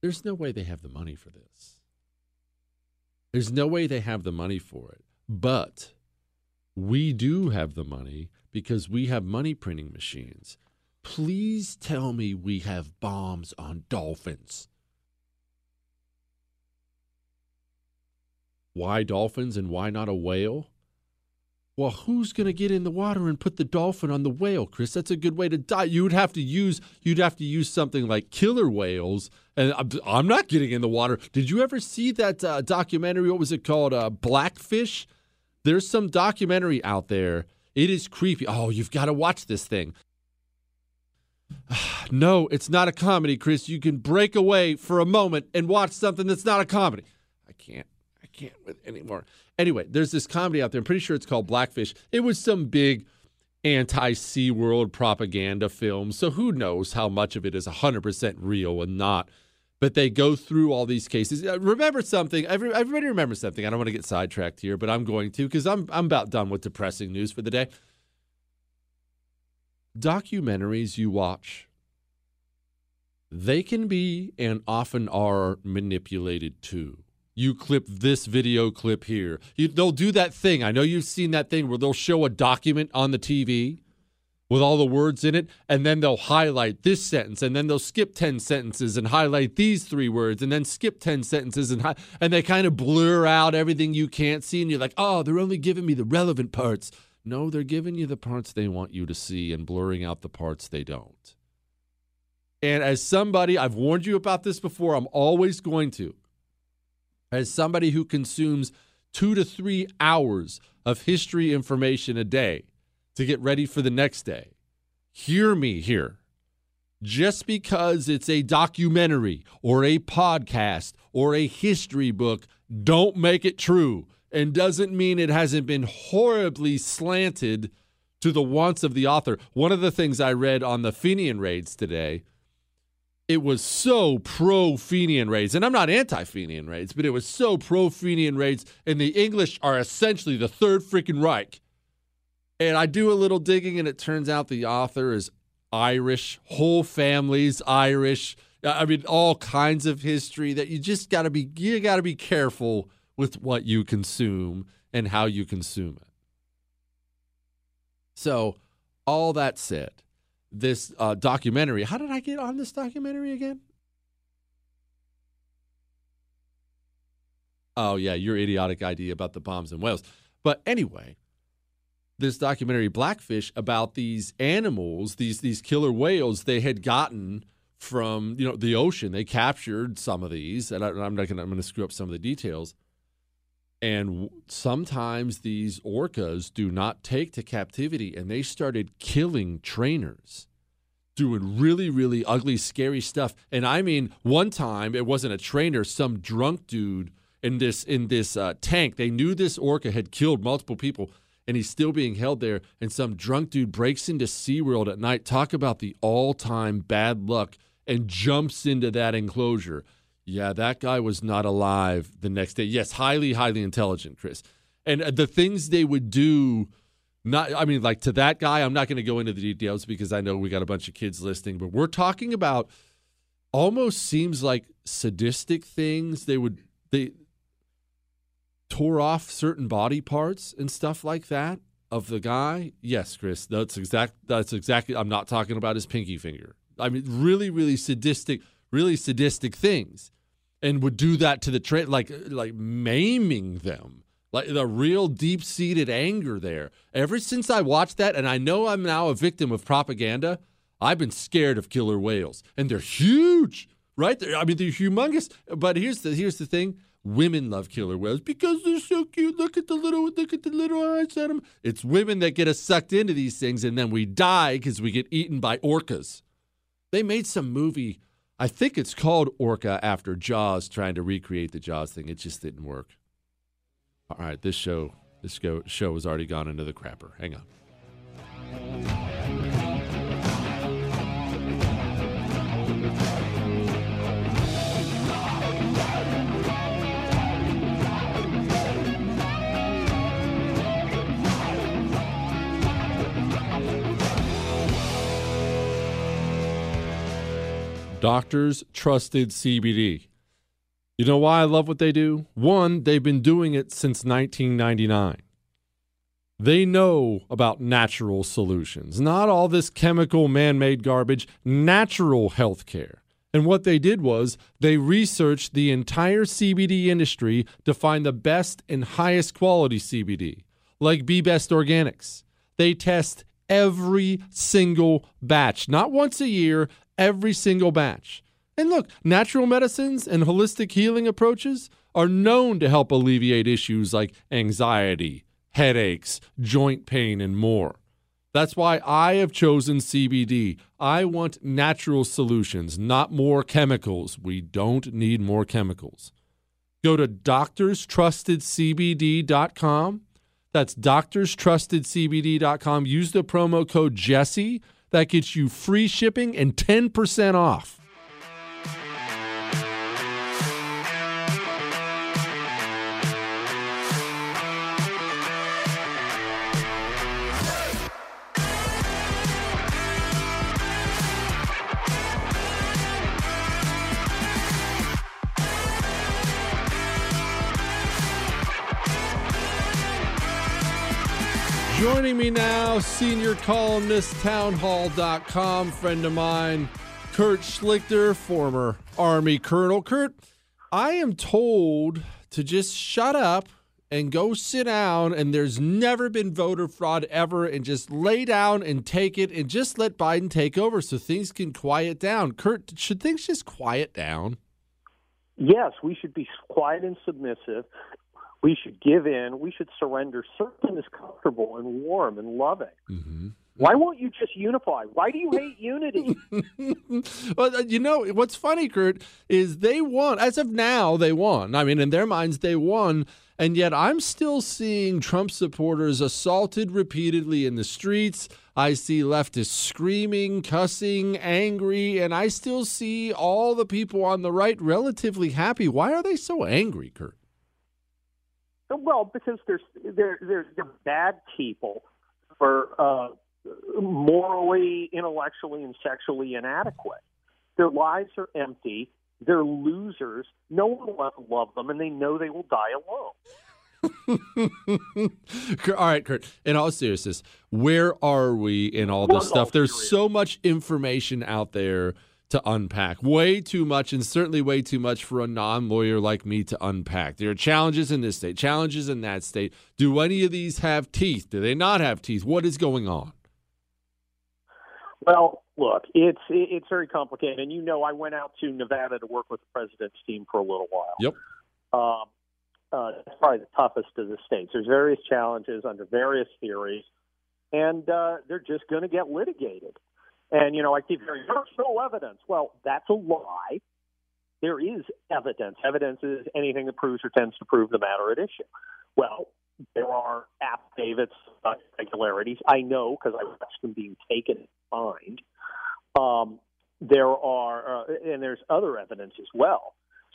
There's no way they have the money for this. There's no way they have the money for it. But we do have the money because we have money printing machines. Please tell me we have bombs on dolphins. Why dolphins and why not a whale? Well, who's going to get in the water and put the dolphin on the whale, Chris? That's a good way to die. You would have to use you'd have to use something like killer whales, and I'm, I'm not getting in the water. Did you ever see that uh, documentary? What was it called? Uh, Blackfish. There's some documentary out there. It is creepy. Oh, you've got to watch this thing. no, it's not a comedy, Chris. You can break away for a moment and watch something that's not a comedy. Can't. With anymore. Anyway, there's this comedy out there. I'm pretty sure it's called Blackfish. It was some big anti SeaWorld propaganda film. So who knows how much of it is 100% real and not. But they go through all these cases. Uh, remember something. Everybody remember something. I don't want to get sidetracked here, but I'm going to because I'm, I'm about done with depressing news for the day. Documentaries you watch, they can be and often are manipulated too you clip this video clip here. You, they'll do that thing. I know you've seen that thing where they'll show a document on the TV with all the words in it, and then they'll highlight this sentence, and then they'll skip 10 sentences and highlight these three words, and then skip 10 sentences, and, hi- and they kind of blur out everything you can't see, and you're like, oh, they're only giving me the relevant parts. No, they're giving you the parts they want you to see and blurring out the parts they don't. And as somebody, I've warned you about this before, I'm always going to as somebody who consumes two to three hours of history information a day to get ready for the next day, hear me here. Just because it's a documentary or a podcast or a history book, don't make it true and doesn't mean it hasn't been horribly slanted to the wants of the author. One of the things I read on the Fenian raids today it was so pro Fenian raids. And I'm not anti Fenian raids, but it was so pro Fenian raids. And the English are essentially the third freaking Reich. And I do a little digging, and it turns out the author is Irish, whole families Irish. I mean, all kinds of history that you just got to be, you got to be careful with what you consume and how you consume it. So, all that said, this uh, documentary. How did I get on this documentary again? Oh, yeah, your idiotic idea about the bombs in Wales. But anyway, this documentary Blackfish about these animals, these these killer whales they had gotten from you know the ocean. They captured some of these, and I, am not I'm gonna screw up some of the details. And sometimes these orcas do not take to captivity, and they started killing trainers. doing really, really ugly, scary stuff. And I mean, one time it wasn't a trainer, some drunk dude in this in this uh, tank. They knew this orca had killed multiple people, and he's still being held there. And some drunk dude breaks into SeaWorld at night. Talk about the all-time bad luck and jumps into that enclosure. Yeah, that guy was not alive the next day. Yes, highly, highly intelligent, Chris. And uh, the things they would do not i mean like to that guy i'm not going to go into the details because i know we got a bunch of kids listening but we're talking about almost seems like sadistic things they would they tore off certain body parts and stuff like that of the guy yes chris that's exact that's exactly i'm not talking about his pinky finger i mean really really sadistic really sadistic things and would do that to the train like like maiming them like the real deep seated anger there. Ever since I watched that, and I know I'm now a victim of propaganda, I've been scared of killer whales, and they're huge, right? They're, I mean, they're humongous. But here's the here's the thing: women love killer whales because they're so cute. Look at the little look at the little eyes on them. It's women that get us sucked into these things, and then we die because we get eaten by orcas. They made some movie. I think it's called Orca after Jaws, trying to recreate the Jaws thing. It just didn't work. All right, this show this show has already gone into the crapper. Hang on. Doctors Trusted CBD. You know why I love what they do? One, they've been doing it since 1999. They know about natural solutions, not all this chemical man made garbage, natural health care. And what they did was they researched the entire CBD industry to find the best and highest quality CBD, like Be Best Organics. They test every single batch, not once a year, every single batch. And look, natural medicines and holistic healing approaches are known to help alleviate issues like anxiety, headaches, joint pain, and more. That's why I have chosen CBD. I want natural solutions, not more chemicals. We don't need more chemicals. Go to doctorstrustedcbd.com. That's doctorstrustedcbd.com. Use the promo code Jesse. That gets you free shipping and 10% off. Joining me now, senior columnist, townhall.com, friend of mine, Kurt Schlichter, former Army colonel. Kurt, I am told to just shut up and go sit down, and there's never been voter fraud ever, and just lay down and take it and just let Biden take over so things can quiet down. Kurt, should things just quiet down? Yes, we should be quiet and submissive. We should give in. We should surrender. Something is comfortable and warm and loving. Mm-hmm. Why won't you just unify? Why do you hate unity? well, uh, you know what's funny, Kurt, is they won. As of now, they won. I mean, in their minds, they won. And yet, I'm still seeing Trump supporters assaulted repeatedly in the streets. I see leftists screaming, cussing, angry, and I still see all the people on the right relatively happy. Why are they so angry, Kurt? Well, because there's they're they're, they're bad people for uh, morally, intellectually, and sexually inadequate. Their lives are empty. They're losers. No one will ever love them, and they know they will die alone. all right, Kurt. In all seriousness, where are we in all this stuff? There's so much information out there to unpack. Way too much, and certainly way too much for a non lawyer like me to unpack. There are challenges in this state, challenges in that state. Do any of these have teeth? Do they not have teeth? What is going on? Well, look, it's it's very complicated, and you know, I went out to Nevada to work with the president's team for a little while. Yep. Um, uh, that's probably the toughest of the states. There's various challenges under various theories, and uh, they're just going to get litigated. And you know, I keep hearing there's no evidence. Well, that's a lie. There is evidence. Evidence is anything that proves or tends to prove the matter at issue. Well, there are affidavits of irregularities. I know because I watched them being taken and signed. Um, there are, uh, and there's other evidence as well.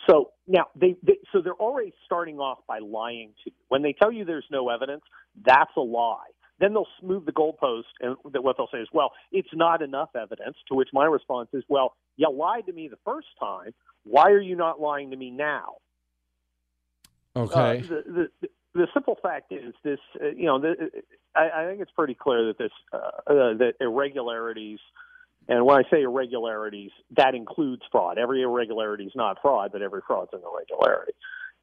So now they, they, so they're already starting off by lying to you. When they tell you there's no evidence, that's a lie. Then they'll smooth the goalpost, and what they'll say is, "Well, it's not enough evidence." To which my response is, "Well, you lied to me the first time. Why are you not lying to me now?" Okay. Uh, the, the, the simple fact is this. Uh, you know, the, I, I think it's pretty clear that this uh, uh, that irregularities and when I say irregularities, that includes fraud. Every irregularity is not fraud, but every fraud's an irregularity.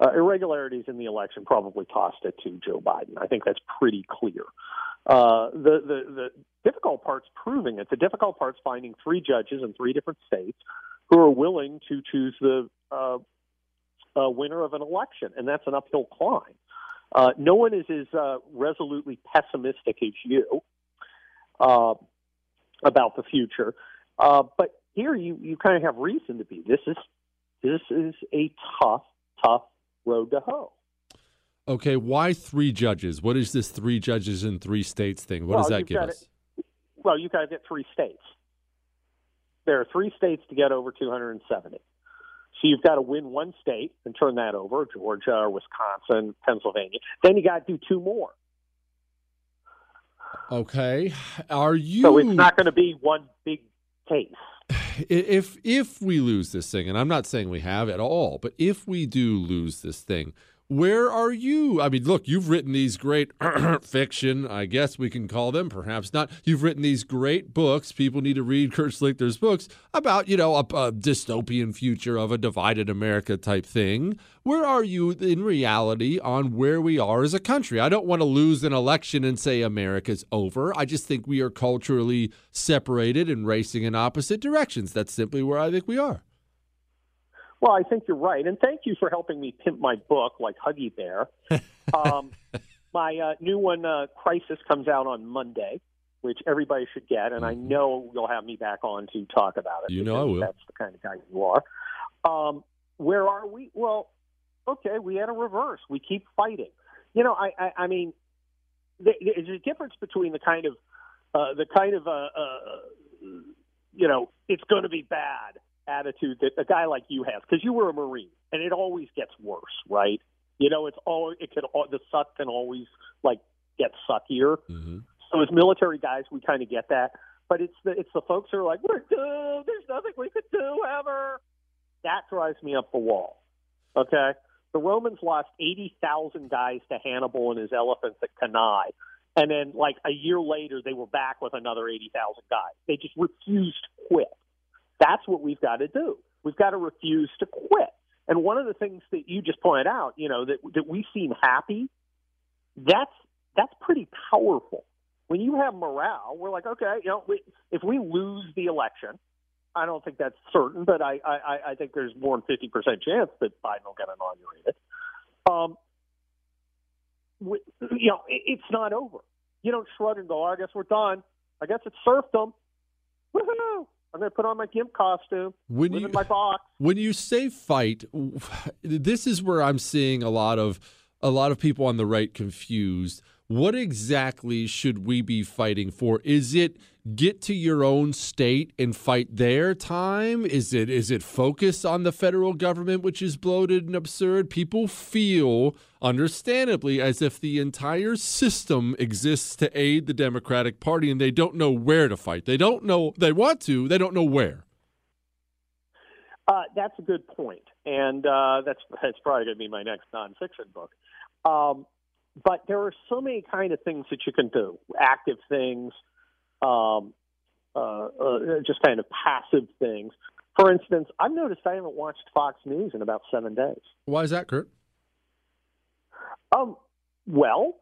Uh, irregularities in the election probably tossed it to Joe Biden. I think that's pretty clear. Uh, the, the, the difficult part's proving it. The difficult part's finding three judges in three different states who are willing to choose the uh, uh, winner of an election, and that's an uphill climb. Uh, no one is as uh, resolutely pessimistic as you. Uh, about the future. Uh, but here you, you kind of have reason to be. This is this is a tough, tough road to hoe. Okay, why three judges? What is this three judges in three states thing? What well, does that give us? It, well, you've got to get three states. There are three states to get over 270. So you've got to win one state and turn that over, Georgia or Wisconsin, Pennsylvania. Then you got to do two more. Okay. Are you So it's not going to be one big case. If if we lose this thing, and I'm not saying we have at all, but if we do lose this thing, where are you? I mean, look, you've written these great fiction, I guess we can call them, perhaps not. You've written these great books. People need to read Kurt Schlichter's books about, you know, a, a dystopian future of a divided America type thing. Where are you in reality on where we are as a country? I don't want to lose an election and say America's over. I just think we are culturally separated and racing in opposite directions. That's simply where I think we are. Well, I think you're right, and thank you for helping me pimp my book like Huggy Bear. um, my uh, new one, uh, Crisis, comes out on Monday, which everybody should get, and I know you'll have me back on to talk about it. You know I will. That's the kind of guy you are. Um, where are we? Well, okay, we had a reverse. We keep fighting. You know, I, I, I mean, there's a difference between the kind of, uh, the kind of, uh, uh, you know, it's going to be bad attitude that a guy like you has because you were a marine and it always gets worse right? You know it's all it could the suck can always like get suckier. Mm-hmm. so as military guys we kind of get that but it's the it's the folks who are like we're doomed. There's nothing we could do ever. That drives me up the wall okay? The romans lost 80,000 guys to hannibal and his elephants at cannae and then like a year later they were back with another 80,000 guys. They just refused to quit that's what we've got to do. We've got to refuse to quit. And one of the things that you just pointed out, you know, that that we seem happy, that's that's pretty powerful. When you have morale, we're like, okay, you know, we, if we lose the election, I don't think that's certain, but I I, I think there's more than fifty percent chance that Biden will get inaugurated. Um, we, you know, it, it's not over. You don't shrug and go, oh, I guess we're done. I guess it's serfdom. Woohoo! I'm going to put on my gimp costume, when you, in my box. When you say fight, this is where I'm seeing a lot of a lot of people on the right confused. What exactly should we be fighting for? Is it get to your own state and fight their time? Is it is it focus on the federal government, which is bloated and absurd? People feel, understandably, as if the entire system exists to aid the Democratic Party, and they don't know where to fight. They don't know they want to. They don't know where. Uh, that's a good point, and uh, that's that's probably going to be my next nonfiction book. Um, but there are so many kind of things that you can do, active things, um, uh, uh, just kind of passive things. For instance, I've noticed I haven't watched Fox News in about seven days. Why is that, Kurt? Um, well,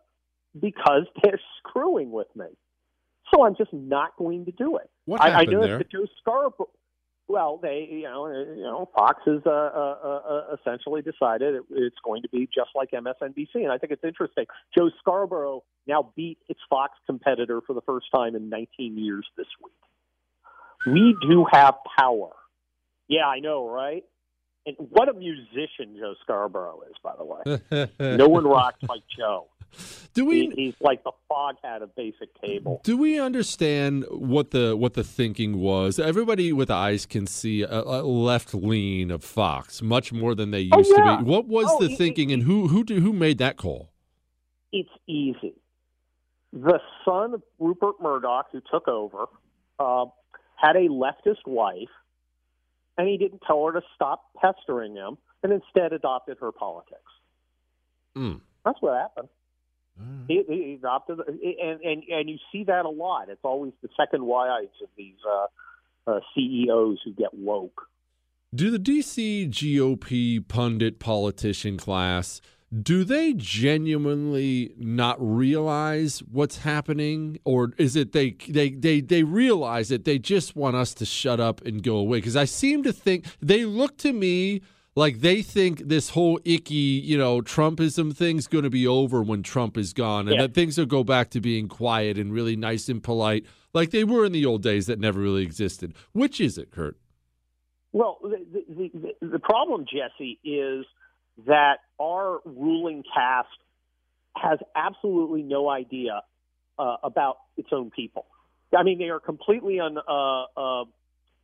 because they're screwing with me. So I'm just not going to do it. What I, I happened there? that Joe Scarborough. Well, they, you know, uh, you know, Fox has uh, uh, uh, essentially decided it, it's going to be just like MSNBC, and I think it's interesting. Joe Scarborough now beat its Fox competitor for the first time in 19 years this week. We do have power. Yeah, I know, right? And what a musician Joe Scarborough is, by the way. no one rocks like Joe. Do we? He, he's like the fog foghat of basic cable. Do we understand what the what the thinking was? Everybody with eyes can see a, a left lean of Fox much more than they used Oh, yeah. to be. What was Oh, the it- thinking, and who who do, who made that call? It's easy. The son of Rupert Murdoch, who took over, uh, had a leftist wife, and he didn't tell her to stop pestering him, and instead adopted her politics. Mm. That's what happened. He, he adopted, and, and and you see that a lot. It's always the second wives of these uh, uh, CEOs who get woke. Do the DC GOP pundit politician class do they genuinely not realize what's happening or is it they they they they realize it they just want us to shut up and go away because I seem to think they look to me like they think this whole icky, you know, Trumpism thing's going to be over when Trump is gone and Yeah. that things will go back to being quiet and really nice and polite like they were in the old days that never really existed. Which is it, Kurt? Well, the, the, the, the problem, Jesse, is that our ruling caste has absolutely no idea uh, about its own people. I mean, they are completely un, uh, uh,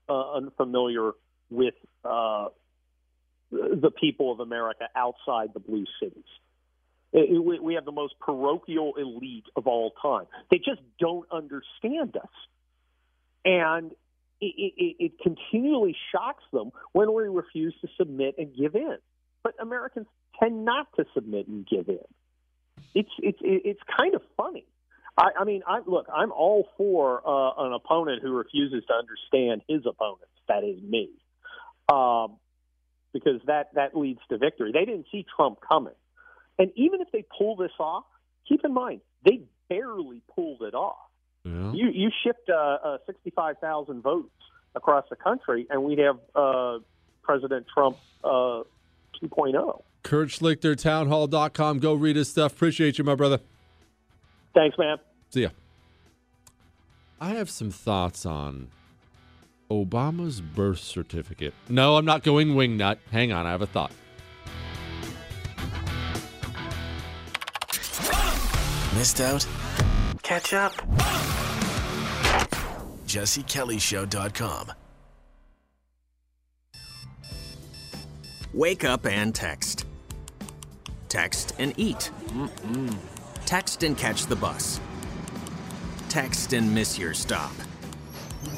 uh, unfamiliar with uh, the people of America outside the blue cities. We have the most parochial elite of all time. They just don't understand us. And it, it, it continually shocks them when we refuse to submit and give in. But Americans tend not to submit and give in. It's it's it's kind of funny. I, I mean, I look. I'm all for uh, an opponent who refuses to understand his opponents. That is me, um, because that that leads to victory. They didn't see Trump coming, and even if they pull this off, keep in mind they barely pulled it off. Yeah. You you shipped uh, uh, sixty five thousand votes across the country, and we'd have uh, President Trump uh, 2.0. Kurt Schlichter, townhall.com. Go read his stuff. Appreciate you, my brother. Thanks, man. See ya. I have some thoughts on Obama's birth certificate. No, I'm not going wingnut. Hang on, I have a thought. Missed out? Catch up. JesseKellyShow.com. Wake up and text. Text and eat. Text and catch the bus. Text and miss your stop.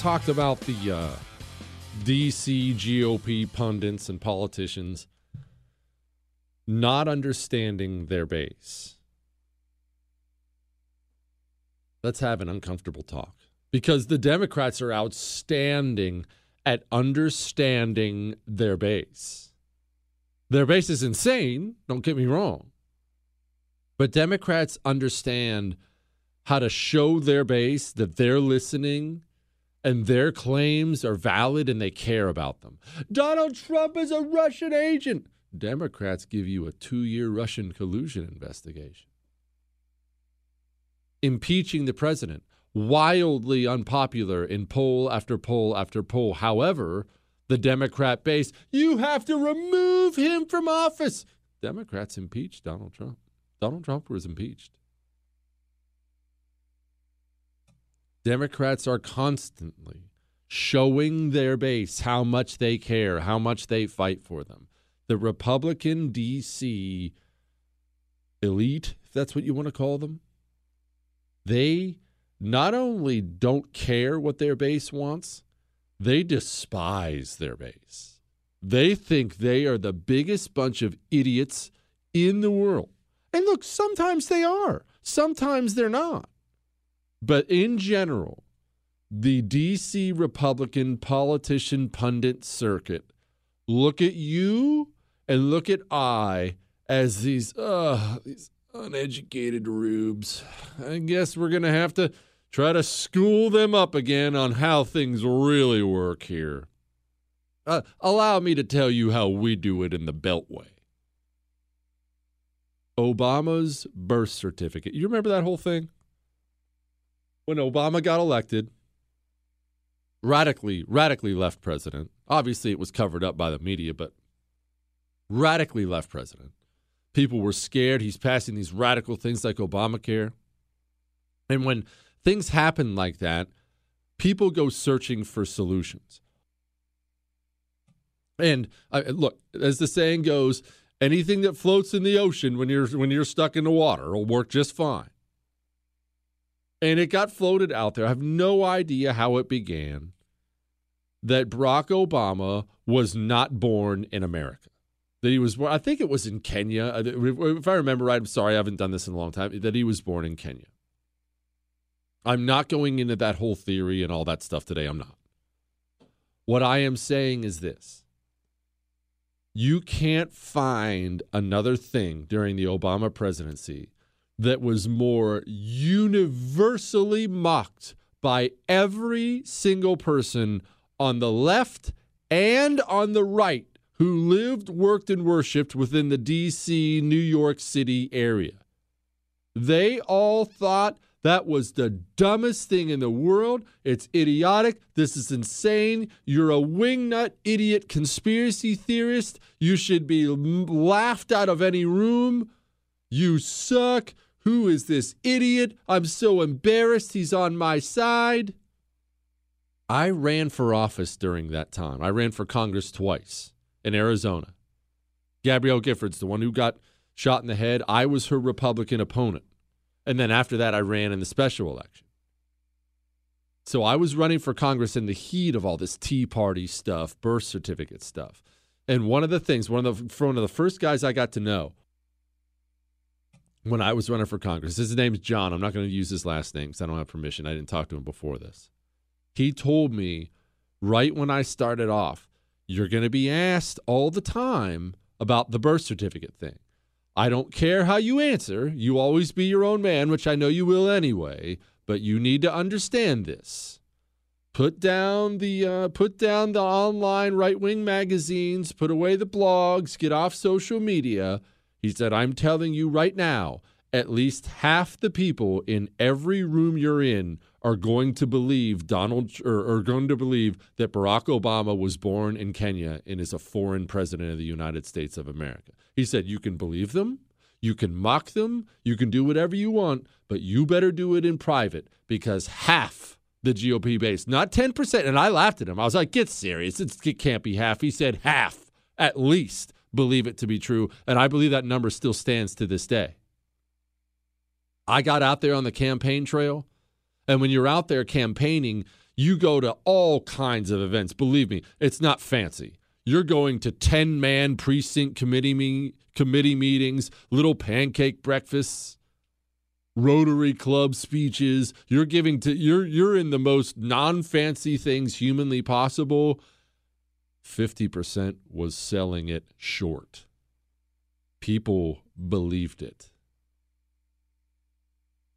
Talked about the uh, DC GOP pundits and politicians not understanding their base. Let's have an uncomfortable talk because the Democrats are outstanding at understanding their base. Their base is insane, don't get me wrong. But Democrats understand how to show their base that they're listening and their claims are valid and they care about them. Donald Trump is a Russian agent. Democrats give you a two year Russian collusion investigation. Impeaching the president. wildly unpopular in poll after poll after poll. However, the Democrat base, you have to remove him from office. Democrats impeached Donald Trump. Donald Trump was impeached. Democrats are constantly showing their base how much they care, how much they fight for them. The Republican DC elite, if that's what you want to call them, they not only don't care what their base wants, they despise their base. They think they are the biggest bunch of idiots in the world. And look, sometimes they are, sometimes they're not. But in general, the DC Republican politician pundit circuit look at you and look at I as these uh these uneducated rubes. I guess we're going to have to try to school them up again on how things really work here. Uh, allow me to tell you how we do it in the Beltway. Obama's birth certificate. You remember that whole thing? When Obama got elected, radically, radically left president. Obviously, it was covered up by the media, but radically left president. People were scared. He's passing these radical things like Obamacare. And when things happen like that, people go searching for solutions. And uh, look, as the saying goes, anything that floats in the ocean when you're when you're stuck in the water will work just fine. And it got floated out there. I have no idea how it began that Barack Obama was not born in America. That he was born, I think it was in Kenya. Uh, if I remember right, I'm sorry, I haven't done this in a long time, that he was born in Kenya. I'm not going into that whole theory and all that stuff today. I'm not. What I am saying is this you can't find another thing during the Obama presidency that was more universally mocked by every single person on the left and on the right who lived, worked, and worshiped within the DC, New York City area. They all thought that was the dumbest thing in the world. It's idiotic. This is insane. You're a wingnut idiot conspiracy theorist. You should be laughed out of any room. You suck. Who is this idiot? I'm so embarrassed he's on my side. I ran for office during that time. I ran for Congress twice in Arizona. Gabrielle Giffords, the one who got shot in the head, I was her Republican opponent. And then after that, I ran in the special election. So I was running for Congress in the heat of all this Tea Party stuff, birth certificate stuff. And one of the things, one of the one of the first guys I got to know when I was running for Congress, his name's John. I'm not going to use his last name because I don't have permission. I didn't talk to him before this. He told me right when I started off, you're going to be asked all the time about the birth certificate thing. I don't care how you answer. You always be your own man, which I know you will anyway, but you need to understand this. Put down the uh, put down the online right-wing magazines, put away the blogs, get off social media. He said, "I'm telling you right now, at least half the people in every room you're in are going to believe Donald or are going to believe that Barack Obama was born in Kenya and is a foreign president of the United States of America. He said you can believe them, you can mock them, you can do whatever you want, but you better do it in private because half the GOP base, not 10%, and I laughed at him. I was like, get serious. It can't be half. He said half at least believe it to be true, and I believe that number still stands to this day. I got out there on the campaign trail and when you're out there campaigning, you go to all kinds of events. Believe me, it's not fancy. You're going to 10 man precinct committee, me- committee meetings, little pancake breakfasts, Rotary Club speeches. You're giving to you're you're in the most non-fancy things humanly possible. 50% was selling it short. People believed it.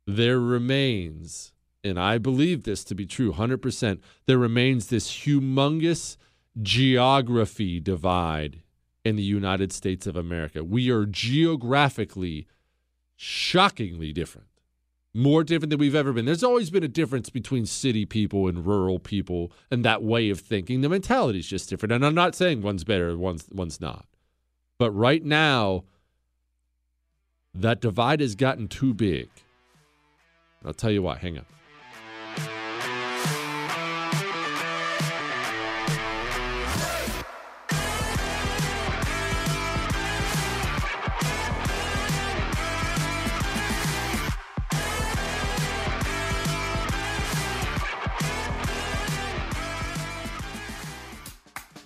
There remains and I believe this to be true 100%, there remains this humongous geography divide in the United States of America. We are geographically shockingly different. More different than we've ever been. There's always been a difference between city people and rural people and that way of thinking. The mentality is just different. And I'm not saying one's better, one's one's not. But right now, that divide has gotten too big. I'll tell you what, hang on.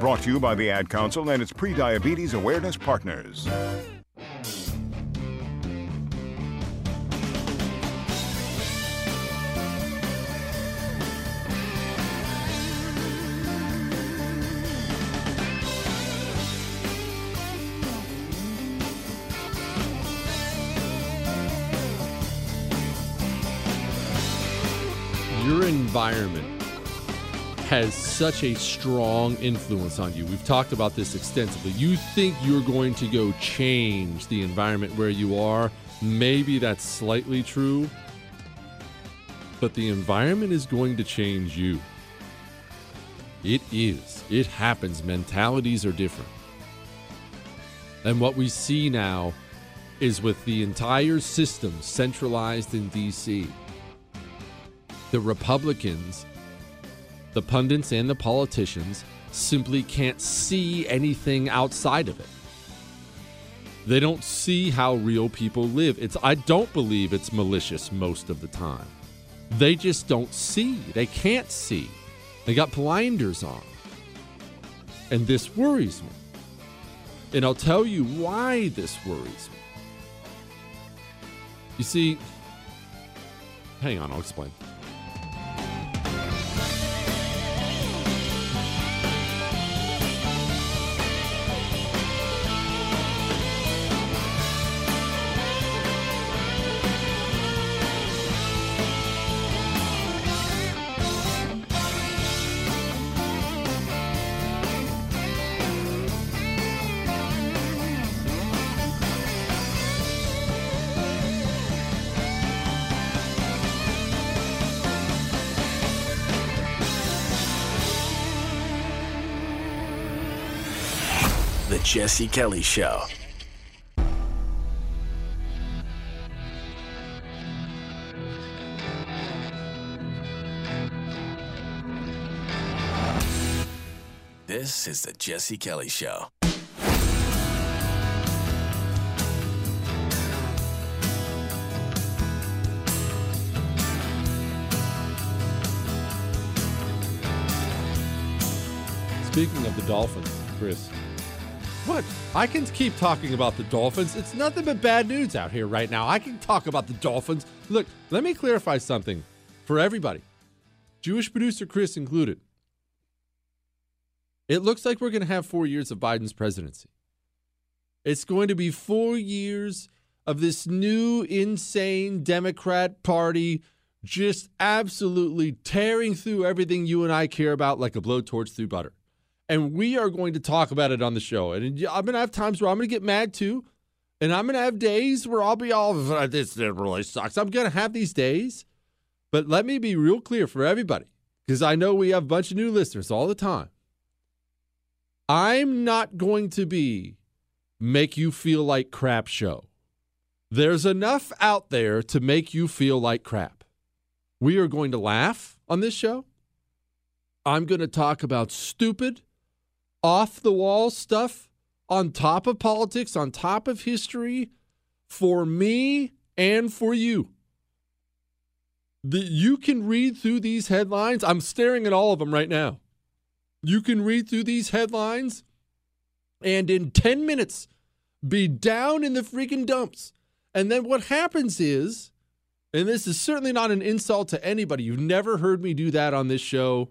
Brought to you by the Ad Council and its pre-diabetes awareness partners. Your environment has such a strong influence on you. We've talked about this extensively. You think you're going to go change the environment where you are. Maybe that's slightly true, but the environment is going to change you. It is. It happens. Mentalities are different. And what we see now is with the entire system centralized in DC, the Republicans the pundits and the politicians simply can't see anything outside of it. They don't see how real people live. It's I don't believe it's malicious most of the time. They just don't see. They can't see. They got blinders on. And this worries me. And I'll tell you why this worries me. You see, hang on, I'll explain. Jesse Kelly Show. This is the Jesse Kelly Show. Speaking of the Dolphins, Chris. What? I can keep talking about the Dolphins. It's nothing but bad news out here right now. I can talk about the Dolphins. Look, let me clarify something for everybody, Jewish producer Chris included. It looks like we're going to have four years of Biden's presidency. It's going to be four years of this new insane Democrat Party just absolutely tearing through everything you and I care about like a blowtorch through butter and we are going to talk about it on the show. And I'm going to have times where I'm going to get mad too, and I'm going to have days where I'll be all this really sucks. I'm going to have these days, but let me be real clear for everybody because I know we have a bunch of new listeners all the time. I'm not going to be make you feel like crap show. There's enough out there to make you feel like crap. We are going to laugh on this show. I'm going to talk about stupid, off the wall stuff on top of politics, on top of history for me and for you. You can read through these headlines. I'm staring at all of them right now. You can read through these headlines and in 10 minutes be down in the freaking dumps. And then what happens is, and this is certainly not an insult to anybody, you've never heard me do that on this show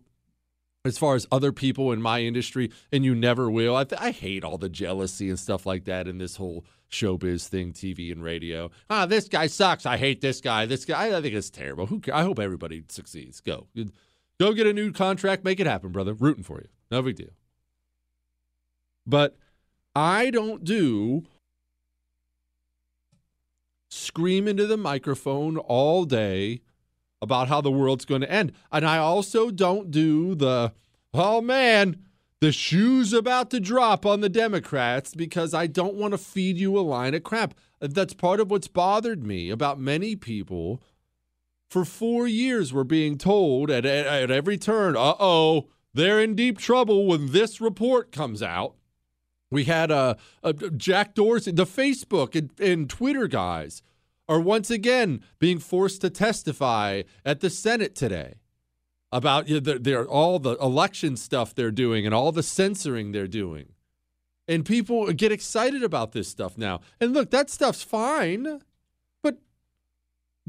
as far as other people in my industry, and you never will. I, th- I hate all the jealousy and stuff like that in this whole showbiz thing, TV and radio. Ah, this guy sucks. I hate this guy. This guy, I think it's terrible. Who? I hope everybody succeeds. Go, go get a new contract. Make it happen, brother. Rooting for you. No big deal. But I don't do scream into the microphone all day about how the world's going to end. And I also don't do the, oh man, the shoe's about to drop on the Democrats because I don't want to feed you a line of crap. That's part of what's bothered me about many people. For four years, we're being told at, at, at every turn, uh oh, they're in deep trouble when this report comes out. We had uh, uh, Jack Dorsey, the Facebook and, and Twitter guys are once again being forced to testify at the Senate today about you know, their, all the election stuff they're doing and all the censoring they're doing. And people get excited about this stuff now. And look, that stuff's fine, but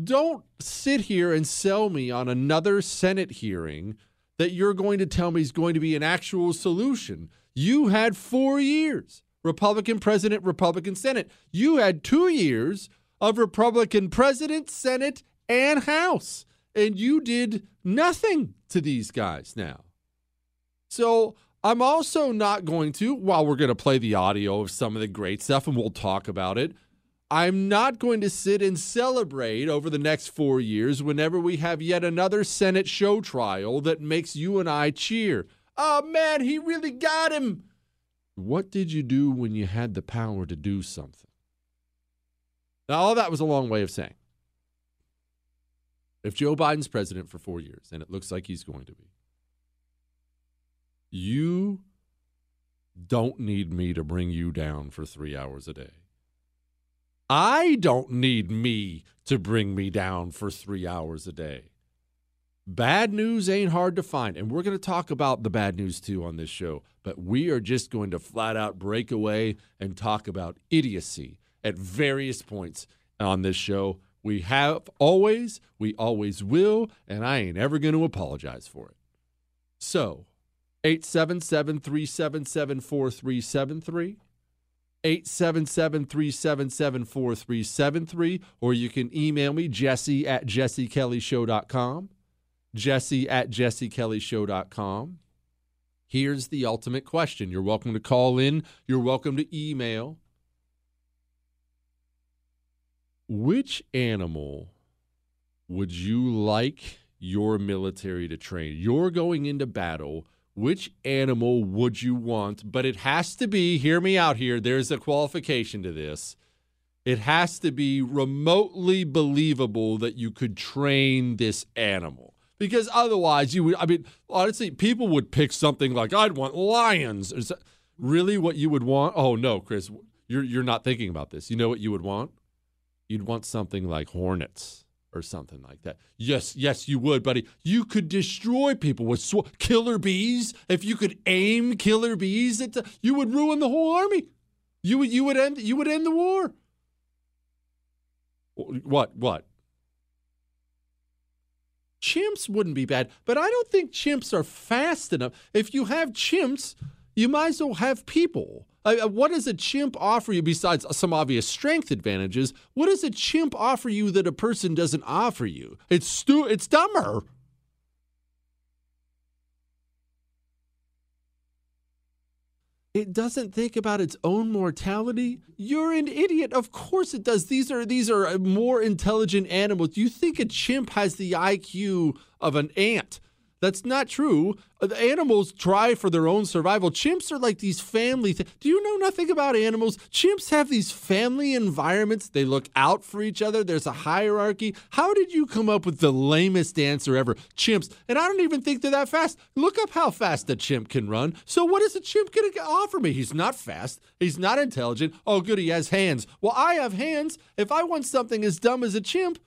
don't sit here and sell me on another Senate hearing that you're going to tell me is going to be an actual solution. You had four years, Republican president, Republican Senate. You had two years of Republican president, Senate, and House. And you did nothing to these guys now. So I'm also not going to, while we're going to play the audio of some of the great stuff and we'll talk about it, I'm not going to sit and celebrate over the next four years whenever we have yet another Senate show trial that makes you and I cheer. Oh man, he really got him. What did you do when you had the power to do something? Now, all that was a long way of saying if Joe Biden's president for four years, and it looks like he's going to be, you don't need me to bring you down for three hours a day. I don't need me to bring me down for three hours a day. Bad news ain't hard to find. And we're going to talk about the bad news too on this show. But we are just going to flat out break away and talk about idiocy at various points on this show. We have always, we always will, and I ain't ever going to apologize for it. So, 877 377 4373. 877 377 4373. Or you can email me, jesse at jessekellyshow.com. Jesse at jessekellyshow.com. Here's the ultimate question. You're welcome to call in, you're welcome to email. Which animal would you like your military to train? You're going into battle. Which animal would you want? But it has to be, hear me out here, there's a qualification to this. It has to be remotely believable that you could train this animal. Because otherwise, you would, I mean, honestly, people would pick something like, I'd want lions. Is really what you would want? Oh, no, Chris, you're, you're not thinking about this. You know what you would want? You'd want something like hornets or something like that. Yes, yes, you would, buddy. You could destroy people with sw- killer bees. If you could aim killer bees, at the, you would ruin the whole army. You would you would end you would end the war. What what? Chimps wouldn't be bad, but I don't think chimps are fast enough. If you have chimps, you might as well have people. Uh, what does a chimp offer you besides some obvious strength advantages? What does a chimp offer you that a person doesn't offer you? It's stu- it's dumber. It doesn't think about its own mortality. You're an idiot. Of course it does. These are these are more intelligent animals. Do you think a chimp has the IQ of an ant? That's not true. Uh, animals try for their own survival. Chimps are like these family things. Do you know nothing about animals? Chimps have these family environments. They look out for each other. There's a hierarchy. How did you come up with the lamest answer ever? Chimps. And I don't even think they're that fast. Look up how fast a chimp can run. So what is a chimp going to offer me? He's not fast. He's not intelligent. Oh, good, he has hands. Well, I have hands. If I want something as dumb as a chimp,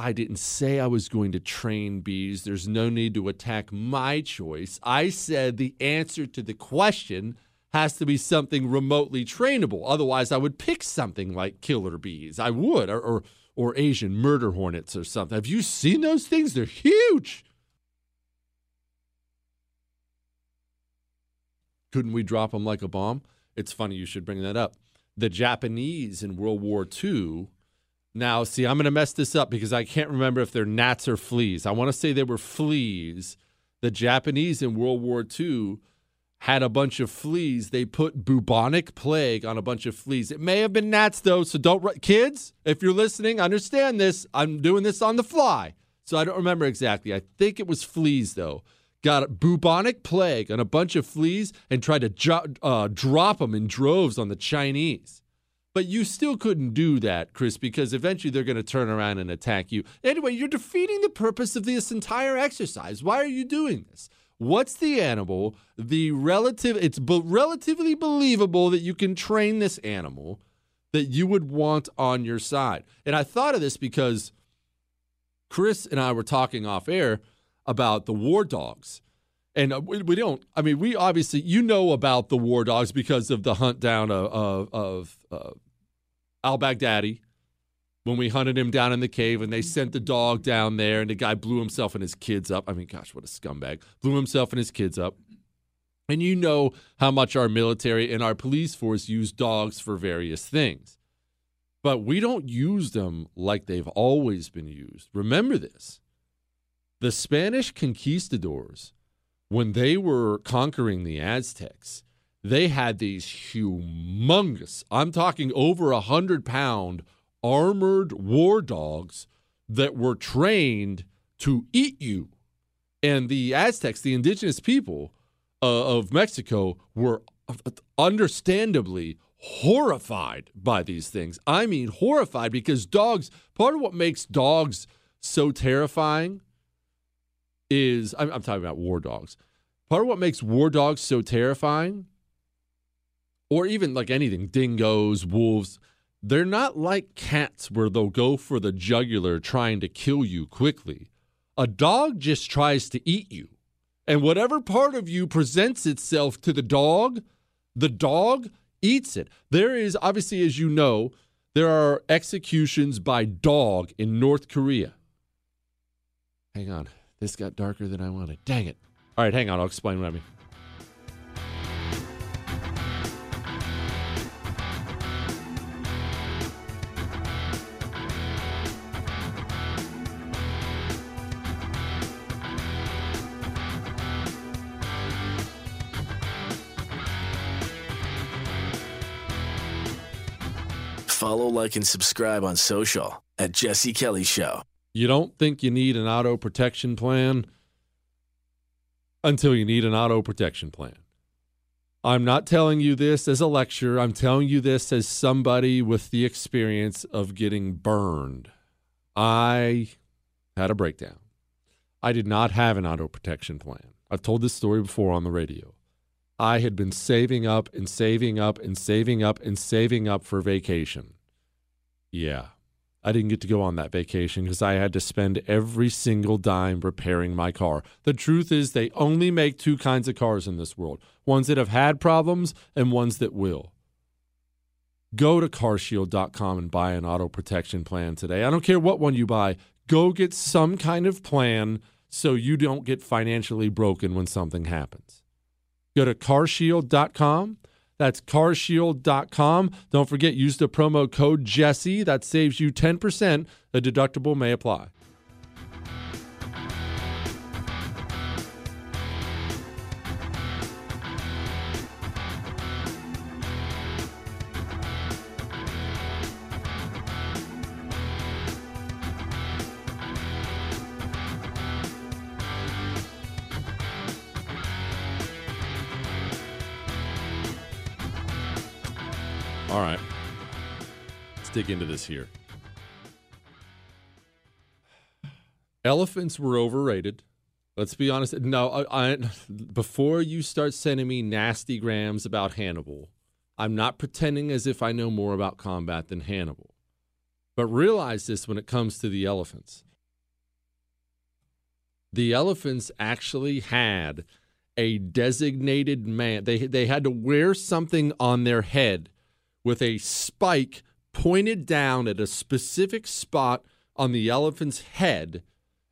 I didn't say I was going to train bees. There's no need to attack my choice. I said the answer to the question has to be something remotely trainable. Otherwise, I would pick something like killer bees. I would, or or, or Asian murder hornets or something. Have you seen those things? They're huge. Couldn't we drop them like a bomb? It's funny you should bring that up. The Japanese in World War II now, see, I'm going to mess this up because I can't remember if they're gnats or fleas. I want to say they were fleas. The Japanese in World War II had a bunch of fleas. They put bubonic plague on a bunch of fleas. It may have been gnats, though, so don't, kids, if you're listening, understand this. I'm doing this on the fly, so I don't remember exactly. I think it was fleas, though. Got bubonic plague on a bunch of fleas and tried to jo- uh, drop them in droves on the Chinese. But you still couldn't do that, Chris, because eventually they're going to turn around and attack you. Anyway, you're defeating the purpose of this entire exercise. Why are you doing this? What's the animal? The relative, it's be- relatively believable that you can train this animal that you would want on your side. And I thought of this because Chris and I were talking off air about the war dogs. And uh, we, we don't, I mean, we obviously, you know about the war dogs because of the hunt down of, of, of uh, al Baghdadi when we hunted him down in the cave and they sent the dog down there and the guy blew himself and his kids up. I mean, gosh, what a scumbag. Blew himself and his kids up. And you know how much our military and our police force use dogs for various things. But we don't use them like they've always been used. Remember this the Spanish conquistadors, when they were conquering the Aztecs, they had these humongous, I'm talking over a hundred pound armored war dogs that were trained to eat you. And the Aztecs, the indigenous people uh, of Mexico, were understandably horrified by these things. I mean, horrified because dogs, part of what makes dogs so terrifying is I'm, I'm talking about war dogs. Part of what makes war dogs so terrifying, or even like anything, dingoes, wolves, they're not like cats where they'll go for the jugular trying to kill you quickly. A dog just tries to eat you. And whatever part of you presents itself to the dog, the dog eats it. There is, obviously, as you know, there are executions by dog in North Korea. Hang on. This got darker than I wanted. Dang it. All right, hang on. I'll explain what I mean. Follow, like, and subscribe on social at Jesse Kelly Show. You don't think you need an auto protection plan until you need an auto protection plan. I'm not telling you this as a lecture. I'm telling you this as somebody with the experience of getting burned. I had a breakdown. I did not have an auto protection plan. I've told this story before on the radio. I had been saving up and saving up and saving up and saving up for vacation. Yeah, I didn't get to go on that vacation because I had to spend every single dime repairing my car. The truth is, they only make two kinds of cars in this world ones that have had problems and ones that will. Go to carshield.com and buy an auto protection plan today. I don't care what one you buy, go get some kind of plan so you don't get financially broken when something happens. Go to carshield.com. That's carshield.com. Don't forget, use the promo code Jesse. That saves you 10%. The deductible may apply. Dig into this here. Elephants were overrated. Let's be honest. No, I, I, before you start sending me nasty grams about Hannibal, I'm not pretending as if I know more about combat than Hannibal. But realize this when it comes to the elephants. The elephants actually had a designated man. They they had to wear something on their head with a spike pointed down at a specific spot on the elephant's head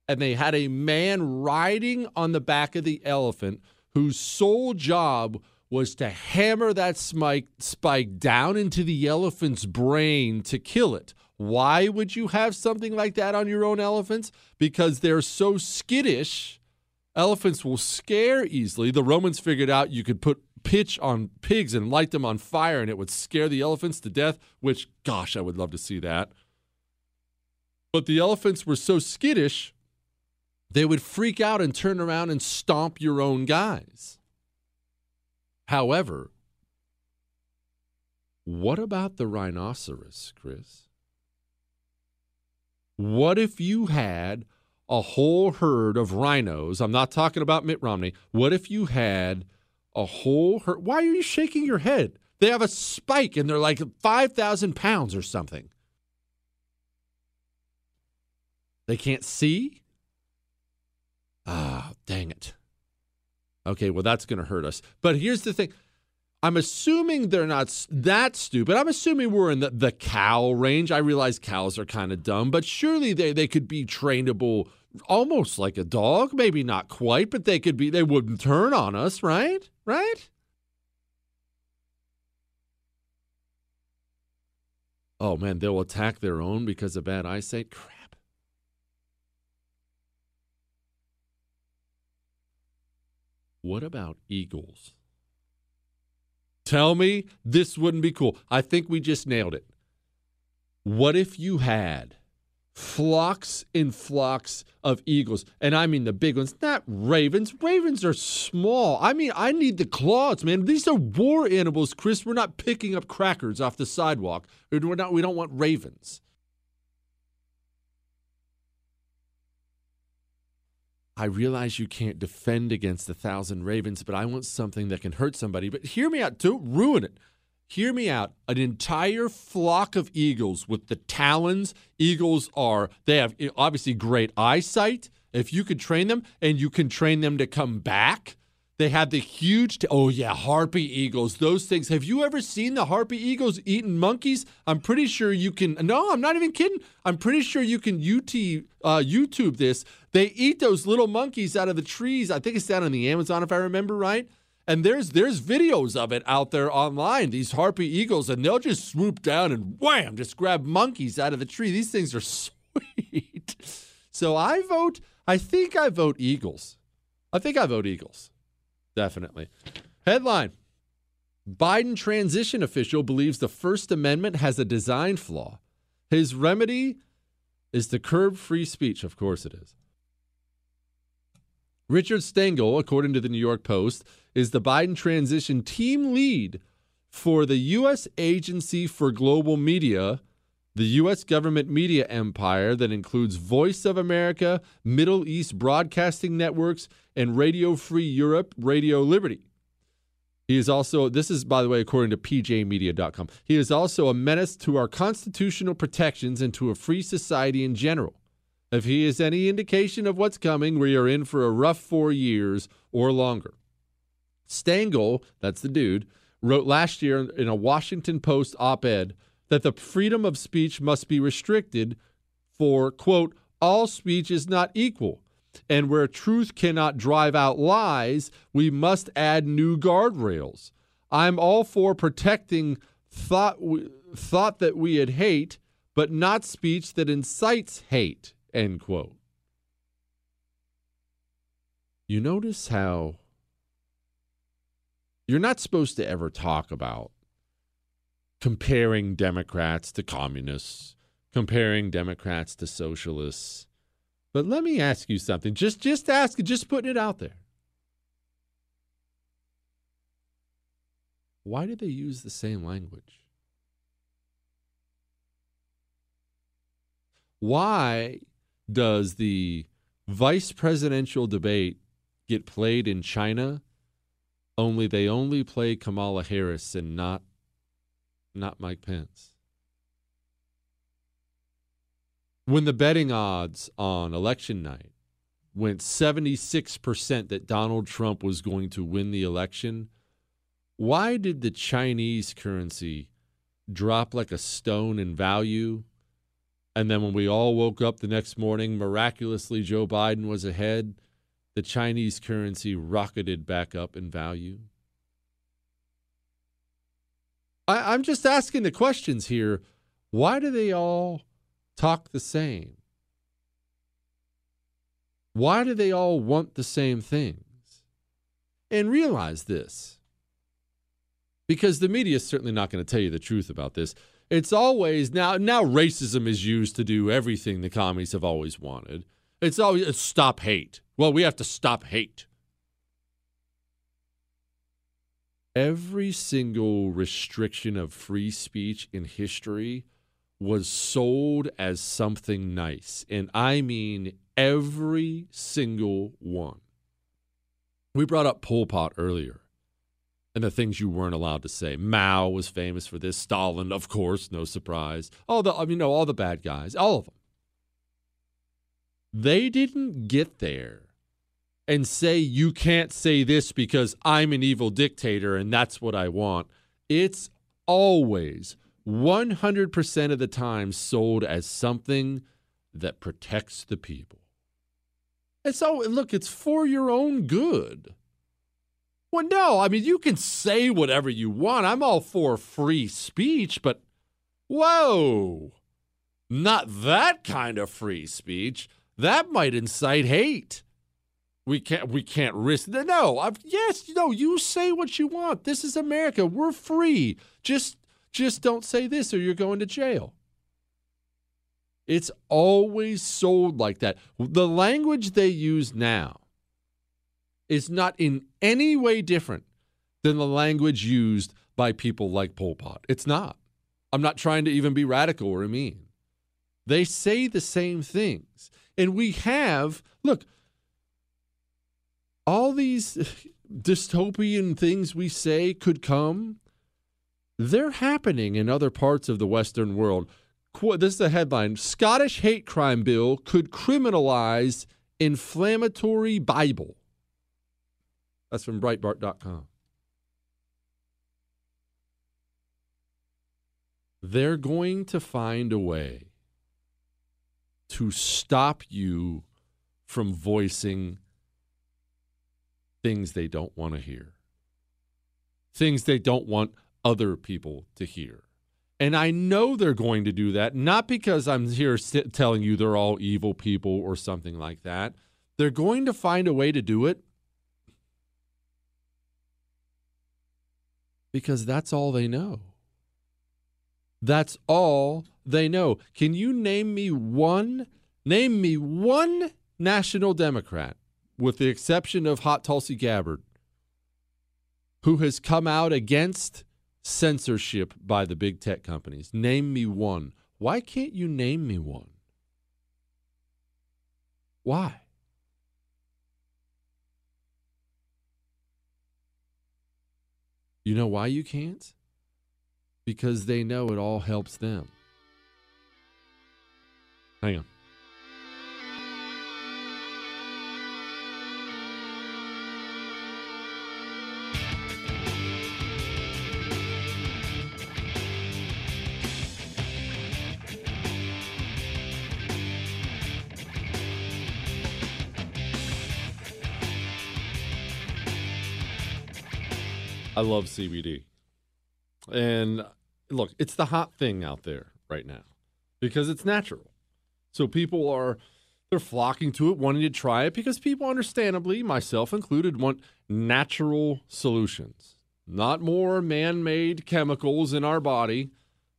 and they had a man riding on the back of the elephant whose sole job was to hammer that spike, down into the elephant's brain to kill it. Why would you have something like that on your own elephants? Because they're so skittish. Elephants will scare easily. The Romans figured out you could put pitch on pigs and light them on fire and it would scare the elephants to death, which, gosh, I would love to see that. But the elephants were so skittish they would freak out and turn around and stomp your own guys. However, what about the rhinoceros, Chris? What if you had a whole herd of rhinos? I'm not talking about Mitt Romney. What if you had a whole herd? Why are you shaking your head? They have a spike and they're like 5,000 pounds or something. They can't see? Ah, dang it. Okay, well, that's going to hurt us. But here's the thing I'm assuming they're not that stupid. I'm assuming we're in the, the cow range. I realize cows are kind of dumb, but surely they, they could be trainable almost like a dog. Maybe not quite, but they could be, they wouldn't turn on us, right? Right? Oh man, they'll attack their own because of bad eyesight? Crap. What about eagles? Tell me this wouldn't be cool. I think we just nailed it. What if you had flocks and flocks of eagles? And I mean the big ones, not ravens. Ravens are small. I mean, I need the claws, man. These are war animals, Chris. We're not picking up crackers off the sidewalk. We're not, we don't want ravens. I realize you can't defend against a thousand ravens, but I want something that can hurt somebody. But hear me out. Don't ruin it. Hear me out. An entire flock of eagles with the talons. Eagles are, they have obviously great eyesight. If you could train them and you can train them to come back, they have the huge, t- oh yeah, harpy eagles. Those things. Have you ever seen the harpy eagles eating monkeys? I'm pretty sure you can. No, I'm not even kidding. I'm pretty sure you can UT, uh, YouTube this. They eat those little monkeys out of the trees. I think it's down in the Amazon, if I remember right. And there's there's videos of it out there online. These harpy eagles, and they'll just swoop down and wham, just grab monkeys out of the tree. These things are sweet. So I vote. I think I vote Eagles. I think I vote Eagles. Definitely. Headline Biden transition official believes the First Amendment has a design flaw. His remedy is to curb free speech. Of course it is. Richard Stengel, according to the New York Post, is the Biden transition team lead for the U.S. Agency for Global Media, the U.S. government media empire that includes Voice of America, Middle East Broadcasting Networks, and Radio Free Europe, Radio Liberty. He is also, this is, by the way, according to pjmedia.com, he is also a menace to our constitutional protections and to a free society in general. If he is any indication of what's coming, we are in for a rough four years or longer. Stengel, that's the dude, wrote last year in a Washington Post op ed that the freedom of speech must be restricted for, quote, all speech is not equal. And where truth cannot drive out lies, we must add new guardrails. I'm all for protecting thought, thought that we hate, but not speech that incites hate, end quote. You notice how you're not supposed to ever talk about comparing Democrats to communists, comparing Democrats to socialists. But let me ask you something. Just just ask, just putting it out there. Why do they use the same language? Why does the vice presidential debate get played in China only they only play Kamala Harris and not not Mike Pence. When the betting odds on election night went 76% that Donald Trump was going to win the election, why did the Chinese currency drop like a stone in value? And then when we all woke up the next morning, miraculously Joe Biden was ahead, the Chinese currency rocketed back up in value? I, I'm just asking the questions here. Why do they all talk the same? Why do they all want the same things? And realize this because the media is certainly not going to tell you the truth about this. It's always now now racism is used to do everything the commies have always wanted. It's always it's stop hate. Well, we have to stop hate. Every single restriction of free speech in history was sold as something nice. And I mean every single one. We brought up Pol Pot earlier and the things you weren't allowed to say. Mao was famous for this. Stalin, of course, no surprise. All the, I mean, no, all the bad guys, all of them. They didn't get there and say, you can't say this because I'm an evil dictator and that's what I want. It's always 100% of the time sold as something that protects the people. And so, look, it's for your own good. Well, no, I mean, you can say whatever you want. I'm all for free speech, but whoa, not that kind of free speech. That might incite hate. We can't we can't risk that. no. I've, yes, no, you say what you want. This is America. We're free. Just just don't say this or you're going to jail. It's always sold like that. The language they use now is not in any way different than the language used by people like Pol Pot. It's not. I'm not trying to even be radical or mean. They say the same things. And we have, look, all these dystopian things we say could come, they're happening in other parts of the Western world. This is the headline Scottish hate crime bill could criminalize inflammatory Bible. That's from Breitbart.com. They're going to find a way to stop you from voicing things they don't want to hear, things they don't want other people to hear. And I know they're going to do that, not because I'm here telling you they're all evil people or something like that. They're going to find a way to do it because that's all they know. That's all they know. Can you name me one, name me one national Democrat, with the exception of Hot Tulsi Gabbard, who has come out against censorship by the big tech companies? Name me one. Why can't you name me one? Why? You know why you can't? Because they know it all helps them. Hang on. I love CBD. And look, it's the hot thing out there right now because it's natural. So people are they're flocking to it, wanting to try it because people understandably, myself included, want natural solutions. Not more man-made chemicals in our body,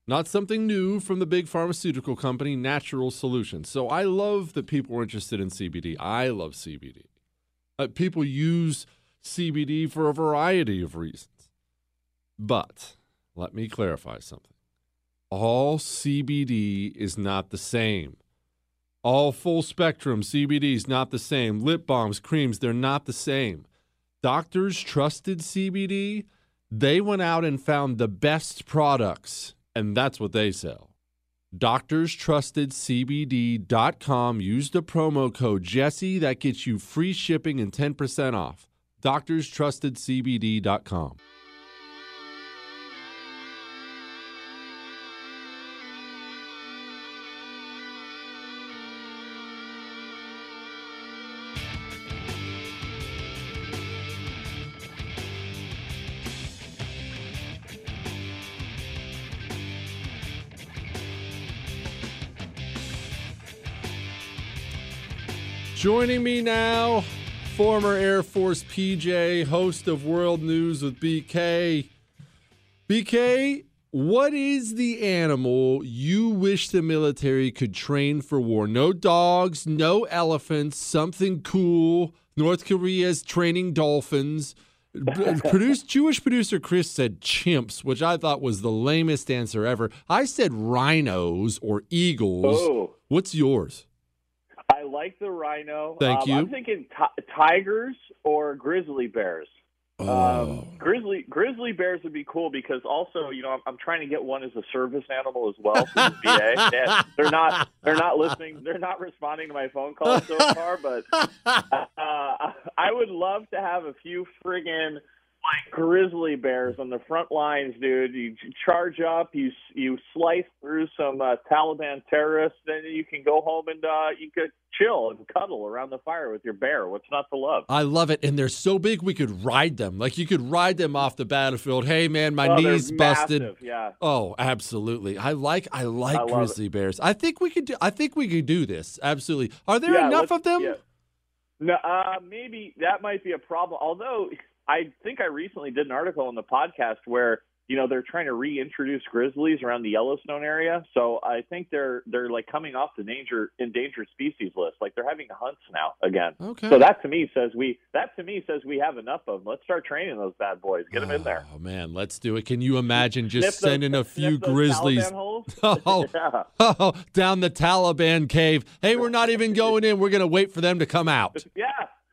not something new from the big pharmaceutical company, natural solutions. So I love that people are interested in CBD. I love CBD. Uh, people use CBD for a variety of reasons. But let me clarify something. All CBD is not the same. All full spectrum CBDs not the same. Lip balms, creams, they're not the same. Doctors trusted CBD. They went out and found the best products, and that's what they sell. Doctors Trusted DoctorsTrustedCBD.com. Use the promo code Jesse. That gets you free shipping and 10% off. Doctors Trusted DoctorsTrustedCBD.com. Joining me now, former Air Force PJ, host of World News with BK. BK, what is the animal you wish the military could train for war? No dogs, no elephants, something cool. North Korea's training dolphins. Produce, Jewish producer Chris said chimps, which I thought was the lamest answer ever. I said rhinos or eagles. Oh. What's yours? I like the rhino. Thank Um, you. I'm thinking ti- tigers or grizzly bears. Oh. Um, grizzly grizzly bears would be cool because also, you know, I'm, I'm trying to get one as a service animal as well for the VA. They're not they're not listening. They're not responding to my phone calls so far, but uh, I would love to have a few friggin' like grizzly bears on the front lines, dude. You charge up, you you slice through some uh, Taliban terrorists, then you can go home and uh, you could chill and cuddle around the fire with your bear. What's not to love? I love it. And they're so big we could ride them. Like you could ride them off the battlefield. Hey man, my Oh, knees busted. massive, yeah. Oh, absolutely. I like I like I grizzly bears. I think we could do I think we could do this. Absolutely. Are there Yeah, enough of them? yeah. No, uh, maybe that might be a problem. Although I think I recently did an article on the podcast where you know they're trying to reintroduce grizzlies around the Yellowstone area. So I think they're they're like coming off the danger endangered species list. Like they're having hunts now again. Okay. So that to me says we that to me says we have enough of them. Let's start training those bad boys. Get them in there. Oh man, let's do it. Can you imagine just those- sending a few grizzlies oh, Yeah. oh, down the Taliban cave? Hey, we're not even going in. We're going to wait for them to come out. Yeah,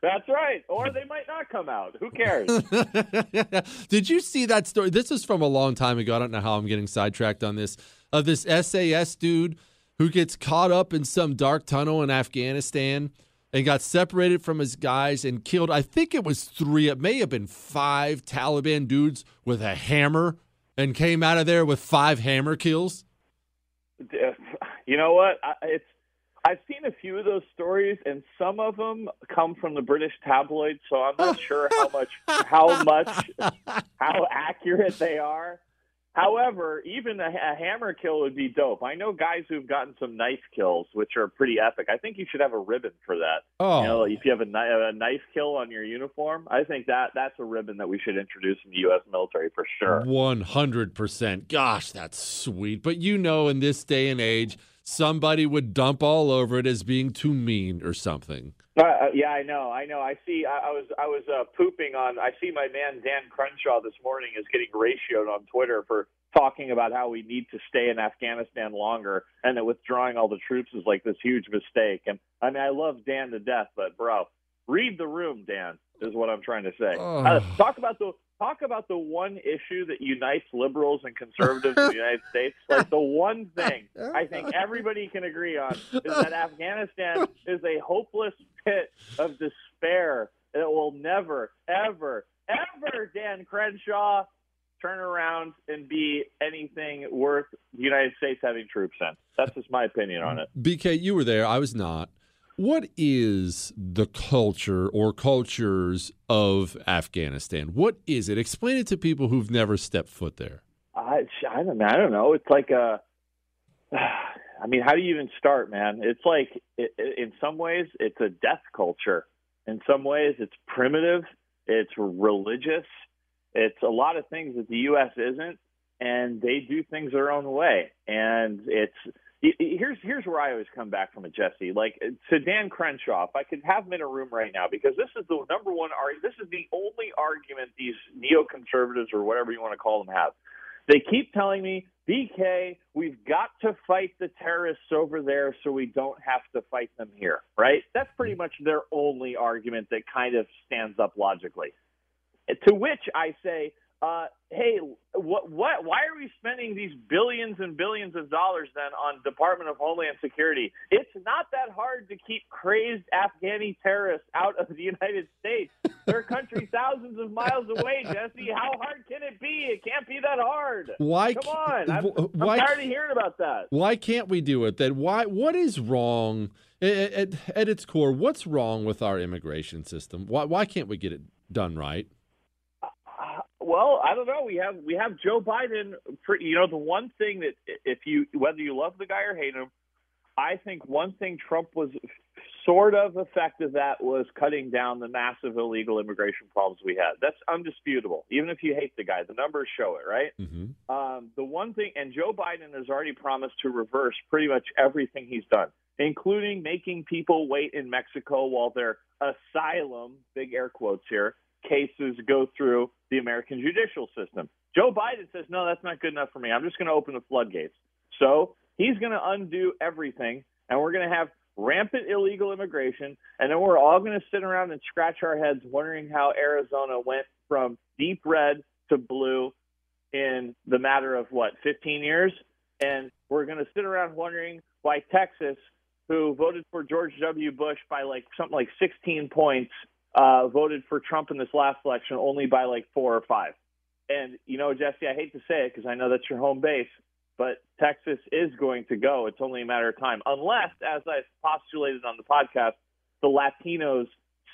that's right. Or they might not come out. Who cares? Did you see that story? This is from a long time ago. I don't know how I'm getting sidetracked on this. Of this SAS dude who gets caught up in some dark tunnel in Afghanistan and got separated from his guys and killed. I think it was three, it may have been five Taliban dudes with a hammer and came out of there with five hammer kills. you know what? I, it's I've seen a few of those stories, and some of them come from the British tabloids. So I'm not sure how much, how much, how accurate they are. However, even a, a hammer kill would be dope. I know guys who've gotten some knife kills, which are pretty epic. I think you should have a ribbon for that. Oh. You know, oh. if you have a, a knife kill on your uniform, I think that that's a ribbon that we should introduce in the U.S. military for sure. One hundred percent. Gosh, that's sweet. But you know, in this day and age, somebody would dump all over it as being too mean or something. Uh, uh, yeah, I know, I know. I see. I, I was, I was uh, pooping on. I see my man Dan Crenshaw this morning is getting ratioed on Twitter for talking about how we need to stay in Afghanistan longer, and that withdrawing all the troops is like this huge mistake. And I mean, I love Dan to death, but bro, read the room, Dan. Is what I'm trying to say. Oh. Uh, talk about the talk about the one issue that unites liberals and conservatives in the United States. Like the one thing I think everybody can agree on is that Afghanistan is a hopeless pit of despair that will never, ever, ever, Dan Crenshaw, turn around and be anything worth the United States having troops in. That's just my opinion on it. BK, you were there. I was not. What is the culture or cultures of Afghanistan? What is it? Explain it to people who've never stepped foot there. I, I don't know. I don't know. It's like a. Uh, I mean, how do you even start, man? It's like, it, in some ways, it's a death culture. In some ways, it's primitive. It's religious. It's a lot of things that the U.S. isn't, and they do things their own way. And it's here's here's where I always come back from it, Jesse. Like uh, to Dan Crenshaw, if I could have him in a room right now, because this is the number one argument. This is the only argument these neoconservatives or whatever you want to call them have. They keep telling me, BK, we've got to fight the terrorists over there so we don't have to fight them here, right? That's pretty much their only argument that kind of stands up logically. To which I say, uh, hey, what, what, why are we spending these billions and billions of dollars then on Department of Homeland Security? It's not that hard to keep crazed Afghani terrorists out of the United States. Their country thousands of miles away, Jesse. How hard can it be? It can't be that hard. Why Come on. I'm, wh- I'm tired of hearing about that. Why can't we do it then? Why? What is wrong at, at, at its core? What's wrong with our immigration system? Why? Why can't we get it done right? Well, I don't know. We have we have Joe Biden. For, you know, the one thing that if you whether you love the guy or hate him, I think one thing Trump was sort of effective at was cutting down the massive illegal immigration problems we had. That's undisputable. Even if you hate the guy, the numbers show it, right? Mm-hmm. Um, the one thing, and Joe Biden has already promised to reverse pretty much everything he's done, including making people wait in Mexico while their asylum, big air quotes here, cases go through the American judicial system. Joe Biden says, no, that's not good enough for me. I'm just going to open the floodgates. So he's going to undo everything, and we're going to have rampant illegal immigration, and then we're all going to sit around and scratch our heads wondering how Arizona went from deep red to blue in the matter of what 15 years and we're going to sit around wondering why Texas who voted for George W Bush by like something like 16 points uh, voted for Trump in this last election only by like 4 or 5 and you know Jesse I hate to say it because I know that's your home base but Texas is going to go it's only a matter of time unless as I postulated on the podcast the Latinos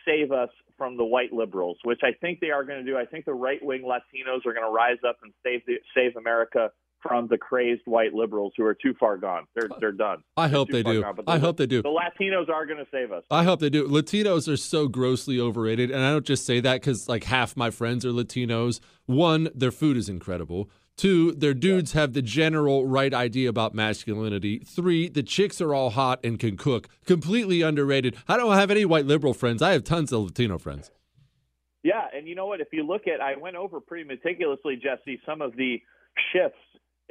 save us from the white liberals, which I think they are going to do. I think the right wing Latinos are going to rise up and save the, save America from the crazed white liberals who are too far gone. They're they're done. I hope they do. gone. I hope they do. The Latinos are going to save us. I hope they do. Latinos are so grossly overrated, and I don't just say that because like half my friends are Latinos. One, their food is incredible. Two, their dudes have the general right idea about masculinity. Three, the chicks are all hot and can cook. Completely underrated. I don't have any white liberal friends. I have tons of Latino friends. Yeah, and you know what? If you look at, I went over pretty meticulously, Jesse, some of the shifts,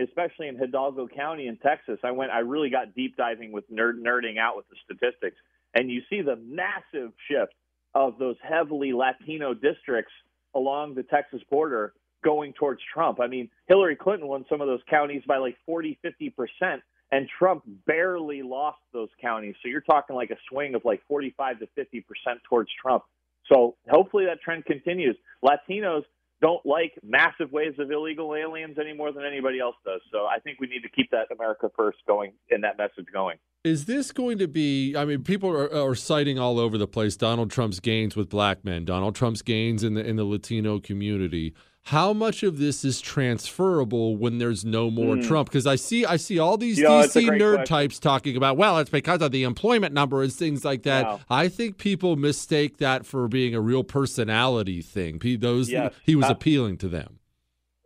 especially in Hidalgo County in Texas. I went, I really got deep diving with nerd, nerding out with the statistics, and you see the massive shift of those heavily Latino districts along the Texas border going towards Trump. I mean, Hillary Clinton won some of those counties by like 40, 50 percent. And Trump barely lost those counties. So you're talking like a swing of like 45 to 50 percent towards Trump. So hopefully that trend continues. Latinos don't like massive waves of illegal aliens any more than anybody else does. So I think we need to keep that America first going and that message going. Is this going to be? I mean, people are, are citing all over the place Donald Trump's gains with black men, Donald Trump's gains in the in the Latino community. How much of this is transferable when there's no more Hmm. Trump? Because I see I see all these Yeah, it's DC nerd question. types talking about, well, it's because of the employment number and things like that. I think people mistake that for being a real personality thing. Those Yes. he was Uh, appealing to them.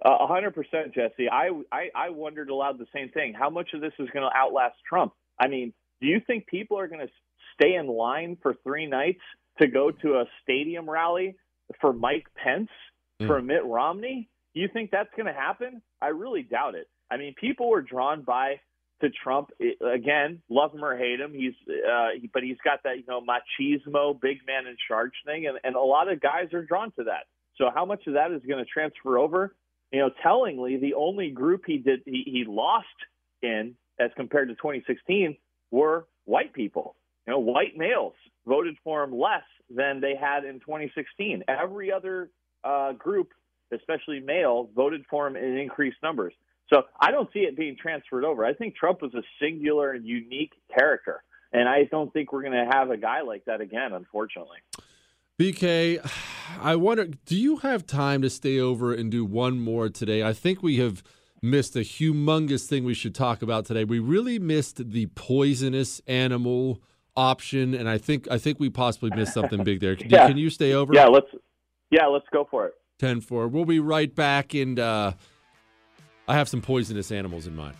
A hundred percent, Jesse. I, I I wondered aloud the same thing. How much of this is going to outlast Trump? I mean, do you think people are going to stay in line for three nights to go to a stadium rally for Mike Pence for Mitt Romney? You think that's going to happen? I really doubt it. I mean, people were drawn by to Trump I- again. Love him or hate him, he's uh, but he's got that you know machismo, big man in charge thing, and, and a lot of guys are drawn to that. So how much of that is going to transfer over? You know, tellingly, the only group he did he, he lost in as compared to 2016 were white people. You know, white males voted for him less than they had in 2016. Every other uh, group, especially male, voted for him in increased numbers. So I don't see it being transferred over. I think Trump was a singular and unique character, and I don't think we're going to have a guy like that again, unfortunately. BK, I wonder, do you have time to stay over and do one more today? I think we have missed a humongous thing we should talk about today. We really missed the poisonous animal option, and I think I think we possibly missed something big there. Can, Yeah. can you stay over? Yeah, let's yeah, let's go for it. 10 4. We'll be right back, and uh, I have some poisonous animals in mind.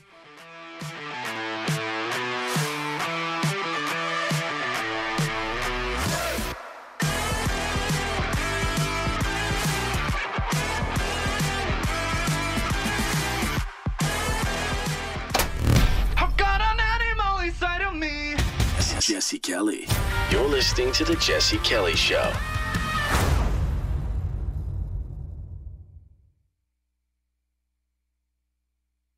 Jesse Kelly. You're listening to The Jesse Kelly Show.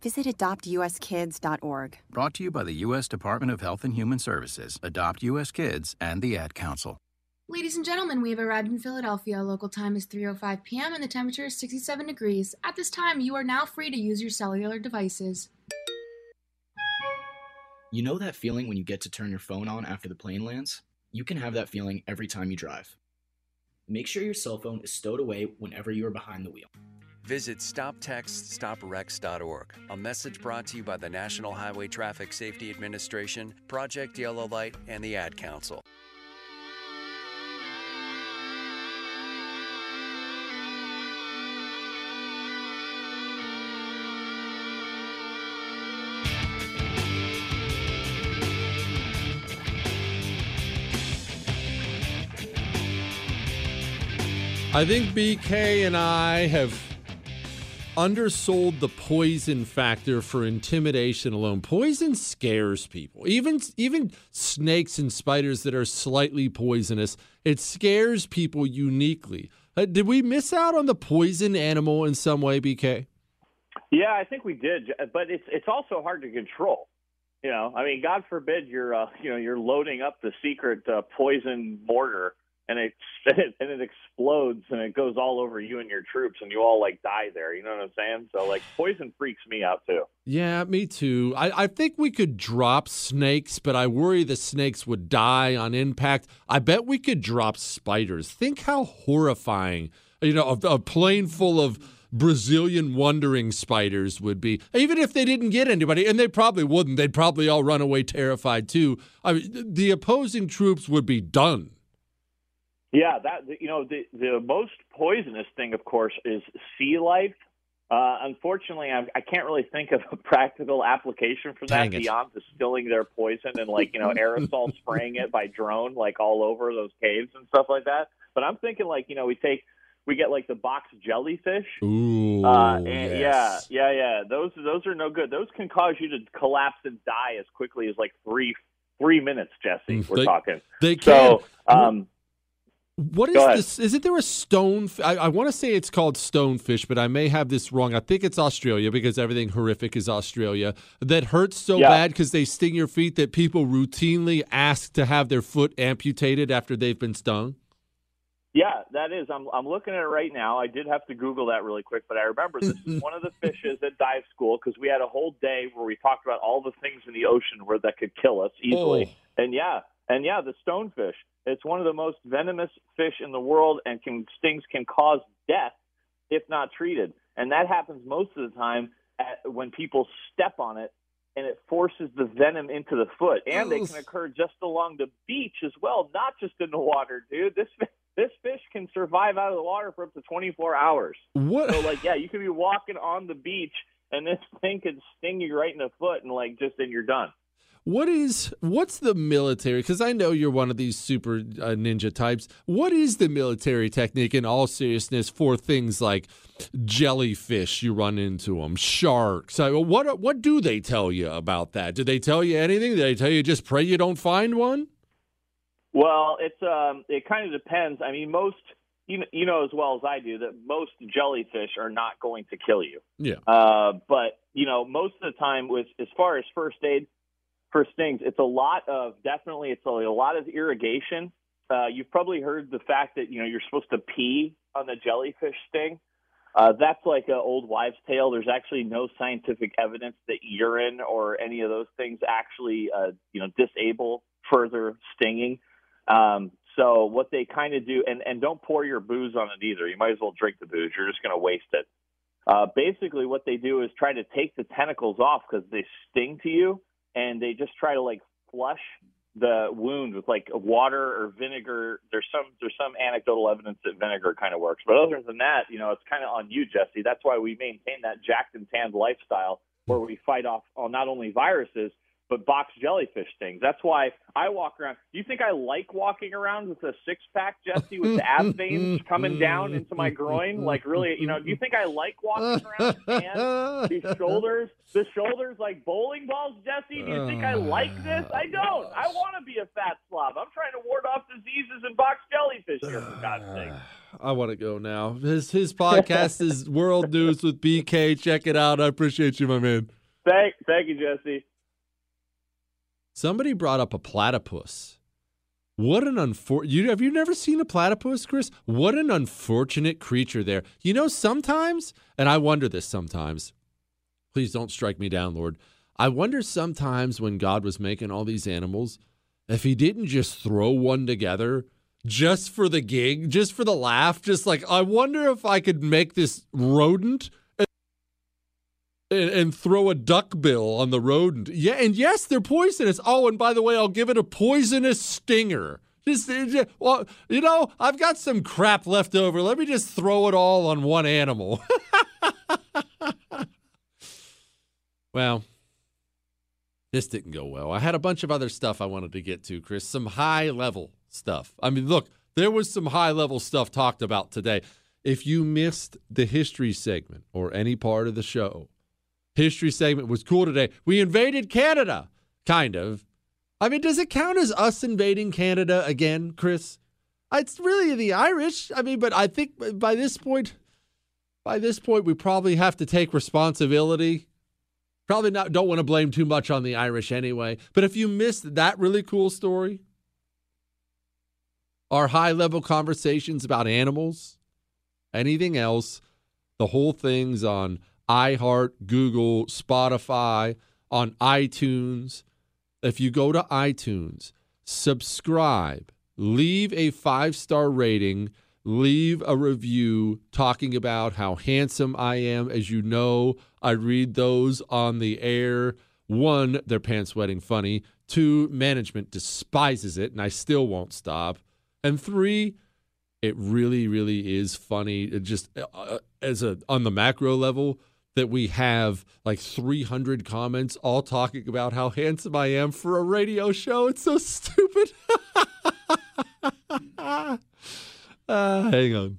visit adoptuskids.org. Brought to you by the U.S. Department of Health and Human Services, Adopt U.S. Kids, and the Ad Council. Ladies and gentlemen, we have arrived in Philadelphia. Local time is 3:05 p.m. and the temperature is 67 degrees. At this time, you are now free to use your cellular devices. You know that feeling when you get to turn your phone on after the plane lands? You can have that feeling every time you drive. Make sure your cell phone is stowed away whenever you are behind the wheel. Visit StopTextStopWrecks.org. A message brought to you by the National Highway Traffic Safety Administration, Project Yellow Light, and the Ad Council. I think BK and I have undersold the poison factor for intimidation alone. Poison scares people. Even even snakes and spiders that are slightly poisonous, it scares people uniquely. Uh, did we miss out on the poison animal in some way, BK? Yeah, I think we did, but it's it's also hard to control. You know, I mean, God forbid you're uh, you know you're loading up the secret uh, poison mortar and it and it explodes and it goes all over you and your troops and you all like die there. You know what I'm saying? So like poison freaks me out too. Yeah, me too. I, I think we could drop snakes, but I worry the snakes would die on impact. I bet we could drop spiders. Think how horrifying, you know, a, a plane full of Brazilian wandering spiders would be, even if they didn't get anybody, and they probably wouldn't. They'd probably all run away terrified too. I mean, the opposing troops would be done. Yeah, that you know the the most poisonous thing, of course, is sea life. Uh, unfortunately, I, I can't really think of a practical application for that beyond distilling their poison and like you know aerosol spraying it by drone like all over those caves and stuff like that. But I'm thinking like you know we take we get like the box jellyfish. Ooh, uh, and yes. yeah, yeah, yeah. Those those are no good. Those can cause you to collapse and die as quickly as like three three minutes, Jesse. We're They- talking. they so. can. Um, What is this? Isn't there a stone? I, I want to say it's called stonefish, but I may have this wrong. I think it's Australia because everything horrific is Australia. That hurts so Yeah. bad because they sting your feet that people routinely ask to have their foot amputated after they've been stung. Yeah, that is. I'm I'm looking at it right now. I did have to Google that really quick, but I remember this is one of the fishes at dive school because we had a whole day where we talked about all the things in the ocean where that could kill us easily. Oh. And yeah, and yeah, the stonefish. It's one of the most venomous fish in the world, and can stings can cause death if not treated. And that happens most of the time at, when people step on it and it forces the venom into the foot. And they can occur just along the beach as well, not just in the water, dude. This this fish can survive out of the water for up to 24 hours. What? So like, yeah, you could be walking on the beach and this thing could sting you right in the foot and like just then you're done. What is what's the military? Because I know you're one of these super uh, ninja types. What is the military technique in all seriousness for things like jellyfish? You run into them, sharks. I, what what do they tell you about that? Do they tell you anything? Do they tell you just pray you don't find one? Well, it's um, it kind of depends. I mean, most you know, you know as well as I do that most jellyfish are not going to kill you. Yeah. Uh, but you know, most of the time, with as far as first aid for stings, it's a lot of definitely it's a, lot of irrigation. Uh, you've probably heard the fact that you know you're supposed to pee on the jellyfish sting. Uh, that's like an old wives' tale. There's actually no scientific evidence that urine or any of those things actually, uh, you know, disable further stinging. Um, so what they kind of do, and, and don't pour your booze on it either. You might as well drink the booze. You're just going to waste it. Uh, basically, what they do is try to take the tentacles off because they sting to you, and they just try to like flush the wound with like water or vinegar. There's some there's some anecdotal evidence that vinegar kind of works, but other than that, you know, it's kind of on you, Jesse. That's why we maintain that jacked and tanned lifestyle where we fight off uh, not only viruses but box jellyfish things. That's why I walk around. Do you think I like walking around with a six pack, Jesse, with the ab veins coming down into my groin? Like really, you know, do you think I like walking around and these shoulders, the shoulders like bowling balls, Jesse? Do you think I like this? I don't. I want to be a fat slob. I'm trying to ward off diseases and box jellyfish here, for God's sake. I want to go now. His his podcast is World News with BK. Check it out. I appreciate you, my man. Thank, thank you, Jesse. Somebody brought up a platypus. What an unfortunate. you have you never seen a platypus, Chris? What an unfortunate creature there. You know, sometimes, and I wonder this sometimes. Please don't strike me down, Lord. I wonder sometimes when God was making all these animals, if he didn't just throw one together just for the gig, just for the laugh, just like I wonder if I could make this rodent and, and throw a duck bill on the rodent. Yeah, and yes, they're poisonous. Oh, and by the way, I'll give it a poisonous stinger. Just, uh, just well, you know, I've got some crap left over. Let me just throw it all on one animal. well, this didn't go well. I had a bunch of other stuff I wanted to get to, Chris. Some high level stuff. I mean, look, there was some high level stuff talked about today. If you missed the history segment or any part of the show, history segment was cool today. We invaded Canada, kind of. I mean, does it count as us invading Canada again, Chris? It's really the Irish. I mean, but I think by this point, by this point, we probably have to take responsibility. Probably not. Don't want to blame too much on the Irish anyway. But if you missed that really cool story, our high level conversations about animals, anything else, the whole thing's on iHeart, Google, Spotify, on iTunes. If you go to iTunes, subscribe, leave a five star rating, leave a review talking about how handsome I am. As you know, I read those on the air. One, they're pants wetting funny. Two, management despises it, and I still won't stop. And three, it really, really is funny. It just uh, as a on the macro level, that we have like 300 comments all talking about how handsome I am for a radio show. It's so stupid. uh, hang on.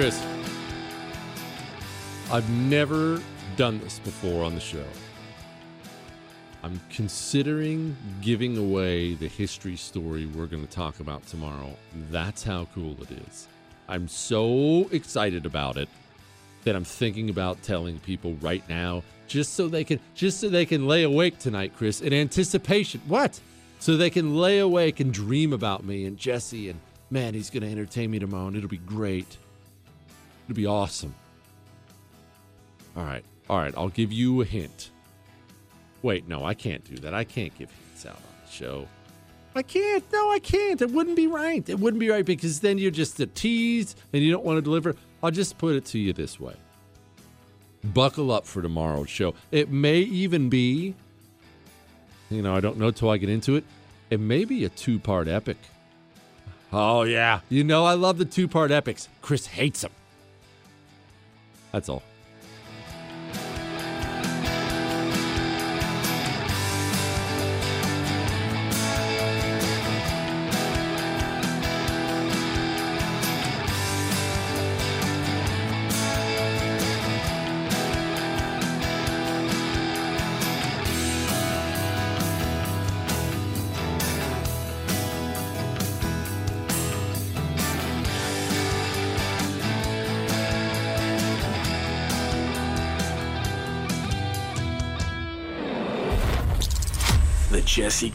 Chris, I've never done this before on the show. I'm considering giving away the history story we're going to talk about tomorrow. That's how cool it is. I'm so excited about it that I'm thinking about telling people right now just so they can just so they can lay awake tonight, Chris, in anticipation. What? so they can lay awake and dream about me and Jesse and man, he's going to entertain me tomorrow and it'll be great. It'll be awesome. All right. All right. I'll give you a hint. Wait, no, I can't do that. I can't give hints out on the show. I can't. No, I can't. It wouldn't be right. It wouldn't be right because then you're just a tease and you don't want to deliver. I'll just put it to you this way. Buckle up for tomorrow's show. It may even be, you know, I don't know till I get into it. It may be a two part epic. Oh, yeah. You know, I love the two part epics. Chris hates them. That's all.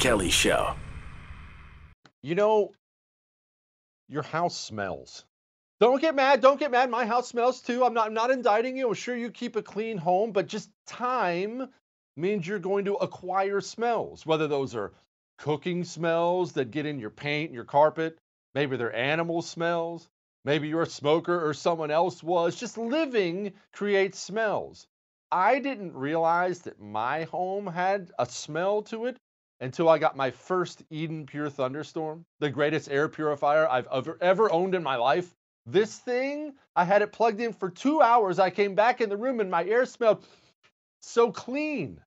Kelly Show. You know, your house smells. Don't get mad. Don't get mad. My house smells too. I'm not I'm not indicting you. I'm sure you keep a clean home, but just time means you're going to acquire smells, whether those are cooking smells that get in your paint, your carpet, maybe they're animal smells, maybe you're a smoker or someone else was. Just living creates smells. I didn't realize that my home had a smell to it until I got my first Eden Pure Thunderstorm, the greatest air purifier I've ever, ever owned in my life. This thing, I had it plugged in for two hours. I came back in the room and my air smelled so clean.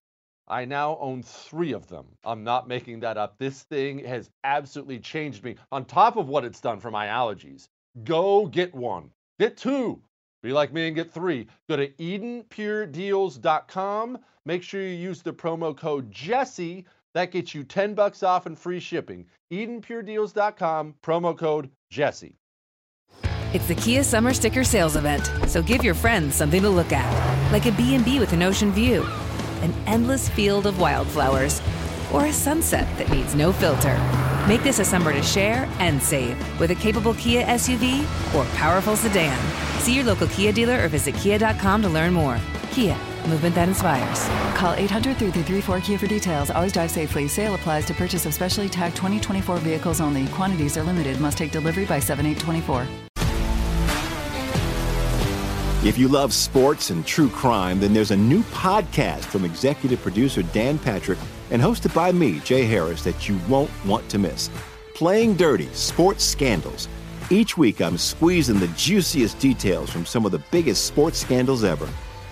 I now own three of them. I'm not making that up. This thing has absolutely changed me on top of what it's done for my allergies. Go get one, get two. Be like me and get three. Go to EdenPureDeals.com. Make sure you use the promo code Jesse. That gets you 10 bucks off and free shipping. EdenPureDeals.com, promo code Jesse. It's the Kia Summer Sticker Sales Event, so give your friends something to look at, like a B&B with an ocean view, an endless field of wildflowers, or a sunset that needs no filter. Make this a summer to share and save with a capable Kia SUV or powerful sedan. See your local Kia dealer or visit kia.com to learn more. Kia, movement that inspires. Call 800-3334-KIA for details. Always drive safely. Sale applies to purchase of specially tagged 2024 vehicles only. Quantities are limited. Must take delivery by 7824. If you love sports and true crime, then there's a new podcast from executive producer Dan Patrick and hosted by me, Jay Harris, that you won't want to miss. Playing Dirty Sports Scandals. Each week, I'm squeezing the juiciest details from some of the biggest sports scandals ever.